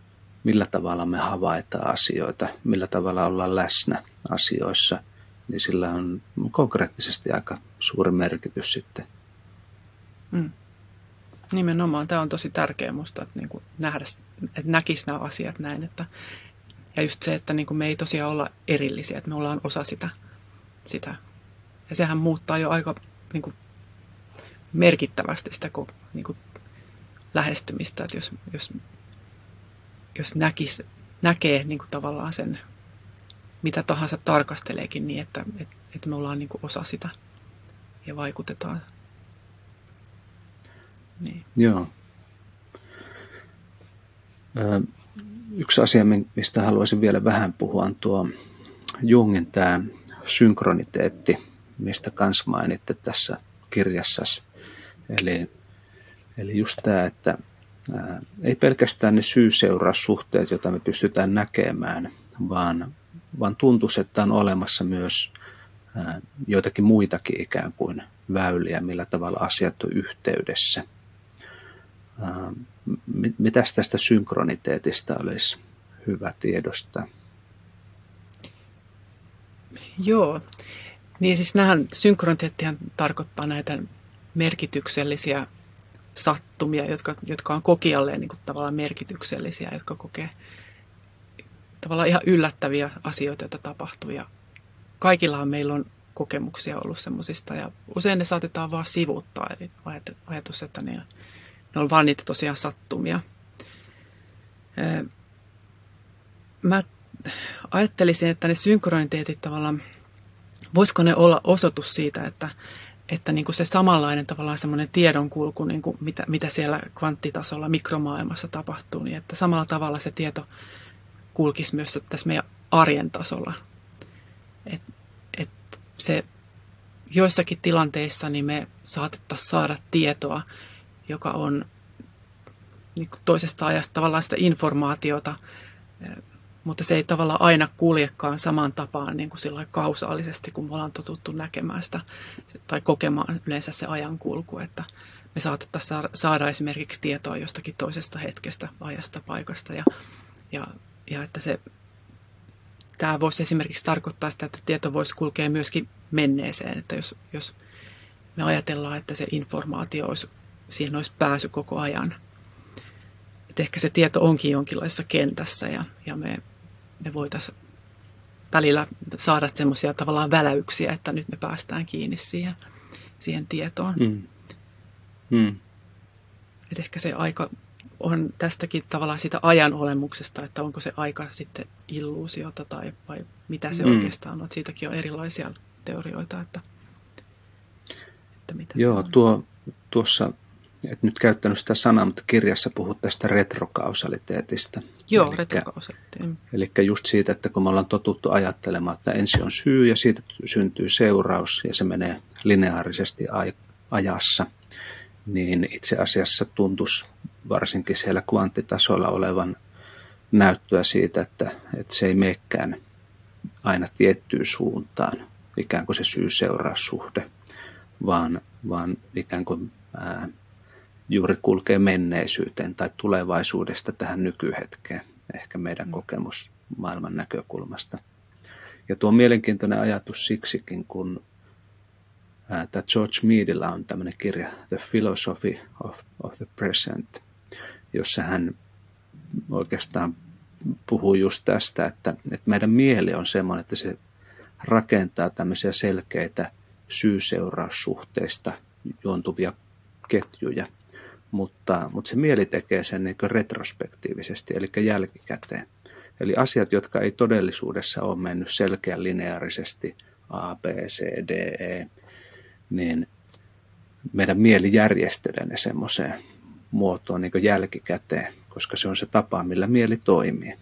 A: millä tavalla me havaitaan asioita, millä tavalla ollaan läsnä asioissa – niin sillä on konkreettisesti aika suuri merkitys sitten.
B: Mm. Nimenomaan. Tämä on tosi tärkeä musta, että, niin kuin nähdä, että näkisi nämä asiat näin. Että, ja just se, että niin kuin me ei tosiaan olla erillisiä, että me ollaan osa sitä. sitä. Ja sehän muuttaa jo aika niin kuin merkittävästi sitä niin kuin lähestymistä, että jos, jos, jos näkis, näkee niin kuin tavallaan sen mitä tahansa tarkasteleekin niin, että, että, että me ollaan niin kuin osa sitä ja vaikutetaan.
A: Niin. Joo. Yksi asia, mistä haluaisin vielä vähän puhua, on tuo Jungin tämä synkroniteetti, mistä kans mainitte tässä kirjassa. Eli, eli just tämä, että ää, ei pelkästään ne syy-seuraussuhteet, joita me pystytään näkemään, vaan vaan tuntuisi, että on olemassa myös joitakin muitakin ikään kuin väyliä, millä tavalla asiat on yhteydessä. Mitäs tästä synkroniteetista olisi hyvä tiedostaa?
B: Joo, niin siis nämähän synkroniteettihan tarkoittaa näitä merkityksellisiä sattumia, jotka, jotka on kokijalleen niin kuin tavallaan merkityksellisiä, jotka kokee tavallaan ihan yllättäviä asioita, joita tapahtuu. Ja kaikillahan meillä on kokemuksia ollut semmoisista ja usein ne saatetaan vaan sivuuttaa. Eli ajatus, että ne, ne on vaan niitä tosiaan sattumia. Mä ajattelisin, että ne synkroniteetit tavallaan, voisiko ne olla osoitus siitä, että, että niin kuin se samanlainen tavallaan semmoinen tiedonkulku, niin kuin mitä, mitä siellä kvanttitasolla, mikromaailmassa tapahtuu, niin että samalla tavalla se tieto kulkisi myös tässä meidän arjen tasolla. Et, et se joissakin tilanteissa niin me saatettaisiin saada tietoa, joka on niin toisesta ajasta tavallaan sitä informaatiota, mutta se ei tavallaan aina kuljekaan samaan tapaan niin kuin sillä kausaalisesti, kun me ollaan totuttu näkemään sitä tai kokemaan yleensä se ajankulku, että me saatettaisiin saada esimerkiksi tietoa jostakin toisesta hetkestä, ajasta, paikasta ja, ja, ja että se Tämä voisi esimerkiksi tarkoittaa sitä, että tieto voisi kulkea myöskin menneeseen, että jos, jos me ajatellaan, että se informaatio olisi, siihen olisi pääsy koko ajan. Että ehkä se tieto onkin jonkinlaisessa kentässä ja, ja me, me voitaisiin välillä saada semmoisia tavallaan väläyksiä, että nyt me päästään kiinni siihen, siihen tietoon. Mm. Mm. Että ehkä se aika on tästäkin tavallaan sitä ajan olemuksesta, että onko se aika sitten illuusiota tai vai mitä se mm. oikeastaan on. Siitäkin on erilaisia teorioita, että,
A: että mitä Joo, se on. Tuo, tuossa, et nyt käyttänyt sitä sanaa, mutta kirjassa puhut tästä retrokausaliteetista.
B: Joo, elikkä, retrokausaliteetti.
A: Eli just siitä, että kun me ollaan totuttu ajattelemaan, että ensin on syy ja siitä syntyy seuraus ja se menee lineaarisesti ajassa, niin itse asiassa tuntuisi varsinkin siellä kvanttitasolla olevan näyttöä siitä, että, että se ei menekään aina tiettyyn suuntaan, ikään kuin se syy-seuraussuhde, vaan, vaan ikään kuin ää, juuri kulkee menneisyyteen tai tulevaisuudesta tähän nykyhetkeen, ehkä meidän mm. kokemus maailman näkökulmasta. Ja tuo on mielenkiintoinen ajatus siksikin, kun tämä George Meadillä on tämmöinen kirja The Philosophy of, of the Present, jossa hän oikeastaan puhuu just tästä, että, että meidän mieli on semmoinen, että se rakentaa tämmöisiä selkeitä syy-seuraussuhteista juontuvia ketjuja, mutta, mutta se mieli tekee sen niin retrospektiivisesti, eli jälkikäteen. Eli asiat, jotka ei todellisuudessa ole mennyt selkeän lineaarisesti A, B, C, D, E, niin meidän mieli järjestelee ne semmoiseen muotoon niin jälkikäteen, koska se on se tapa, millä mieli toimii.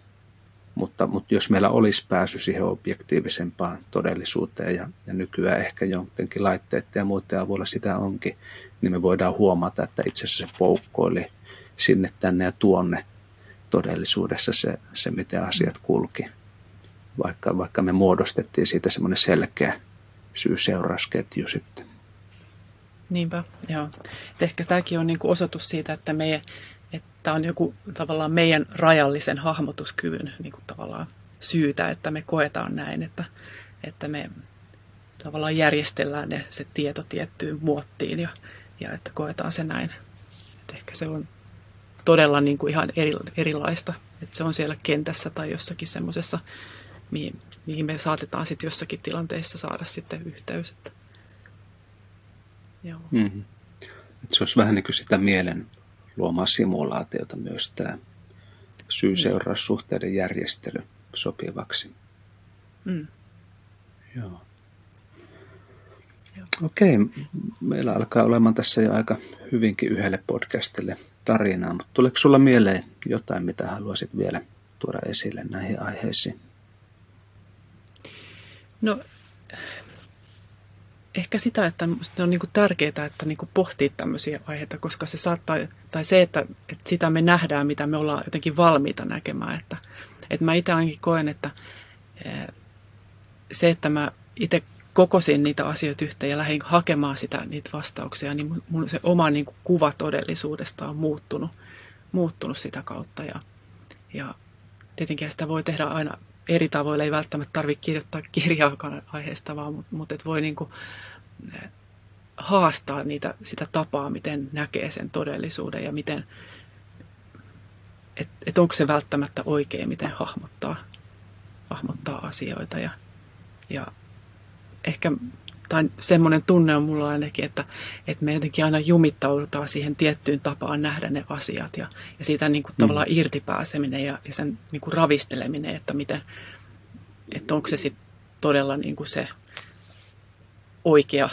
A: Mutta, mutta jos meillä olisi pääsy siihen objektiivisempaan todellisuuteen ja, ja nykyään ehkä jotenkin laitteiden ja muiden avulla sitä onkin, niin me voidaan huomata, että itse asiassa se poukkoili sinne, tänne ja tuonne todellisuudessa se, se miten asiat kulki. Vaikka, vaikka me muodostettiin siitä semmoinen selkeä syy-seurausketju sitten.
B: Niinpä, joo. Et ehkä tämäkin on niinku osoitus siitä, että, me, että on joku tavallaan meidän rajallisen hahmotuskyvyn niinku tavallaan syytä, että me koetaan näin, että, että me tavallaan järjestellään ne, se tieto tiettyyn muottiin ja, ja että koetaan se näin. Et ehkä se on todella niin kuin ihan eri, erilaista, että se on siellä kentässä tai jossakin semmoisessa, mihin, mihin me saatetaan sitten jossakin tilanteessa saada sitten yhteys. Että
A: Joo. Mm-hmm. Et se olisi vähän niin kuin sitä mielen luomaa simulaatiota myös tämä syy-seuraussuhteiden järjestely sopivaksi. Mm. Joo. Okei, meillä alkaa olemaan tässä jo aika hyvinkin yhdelle podcastille tarinaa, mutta tuleeko sulla mieleen jotain, mitä haluaisit vielä tuoda esille näihin aiheisiin?
B: No ehkä sitä, että on niin kuin tärkeää, että niin kuin pohtii tämmöisiä aiheita, koska se saattaa, tai se, että, että sitä me nähdään, mitä me ollaan jotenkin valmiita näkemään. Että, että mä itse ainakin koen, että eh, se, että mä itse kokosin niitä asioita yhteen ja lähdin hakemaan sitä, niitä vastauksia, niin mun se oma niin kuin kuva todellisuudesta on muuttunut, muuttunut sitä kautta. Ja, ja tietenkin sitä voi tehdä aina eri tavoilla. Ei välttämättä tarvitse kirjoittaa kirjaakaan aiheesta, vaan, mutta, mutta et voi niin kuin eh, haastaa niitä, sitä tapaa, miten näkee sen todellisuuden ja miten, että et onko se välttämättä oikein, miten hahmottaa, hahmottaa asioita. Ja, ja ehkä tai semmoinen tunne on mulla ainakin, että, että me jotenkin aina jumittaudutaan siihen tiettyyn tapaan nähdä ne asiat ja, ja siitä niin kuin mm. tavallaan irtipääseminen ja, ja sen niin kuin ravisteleminen, että, miten, että onko se sitten todella niin kuin se oikea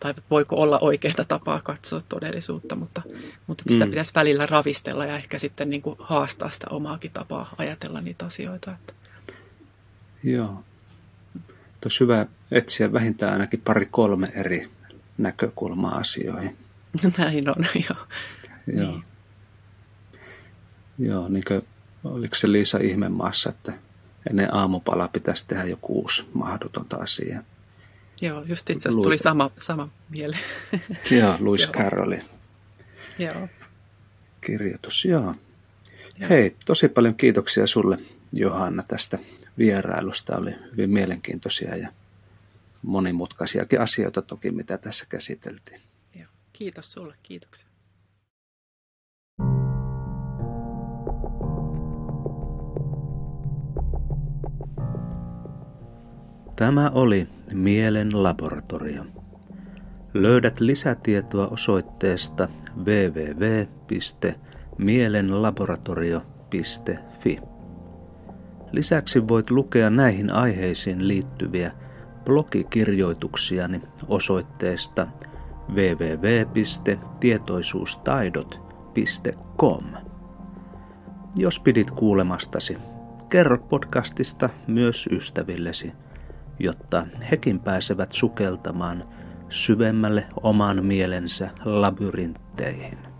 B: tai voiko olla oikeaa tapaa katsoa todellisuutta, mutta, mutta sitä mm. pitäisi välillä ravistella ja ehkä sitten niin kuin haastaa sitä omaakin tapaa ajatella niitä asioita. Että.
A: Joo. Olisi hyvä etsiä vähintään ainakin pari-kolme eri näkökulmaa asioihin. [LAUGHS]
B: Näin on, [LAUGHS] joo.
A: Joo. Niin. Joo, niin kuin oliko se Liisa ihmemaassa, että ennen aamupalaa pitäisi tehdä joku uusi mahdotonta asia.
C: Joo, just itse asiassa tuli sama, sama mieleen. [LAUGHS]
A: Joo, Louis Carrollin
C: Joo.
A: kirjoitus, joo. joo. Hei, tosi paljon kiitoksia sulle Johanna tästä vierailusta. Oli hyvin mielenkiintoisia ja monimutkaisiakin asioita toki, mitä tässä käsiteltiin.
C: Joo. Kiitos sulle, kiitoksia.
A: Tämä oli Mielen laboratorio. Löydät lisätietoa osoitteesta www.mielenlaboratorio.fi. Lisäksi voit lukea näihin aiheisiin liittyviä blogikirjoituksiani osoitteesta www.tietoisuustaidot.com. Jos pidit kuulemastasi, kerro podcastista myös ystävillesi – jotta hekin pääsevät sukeltamaan syvemmälle oman mielensä labyrintteihin.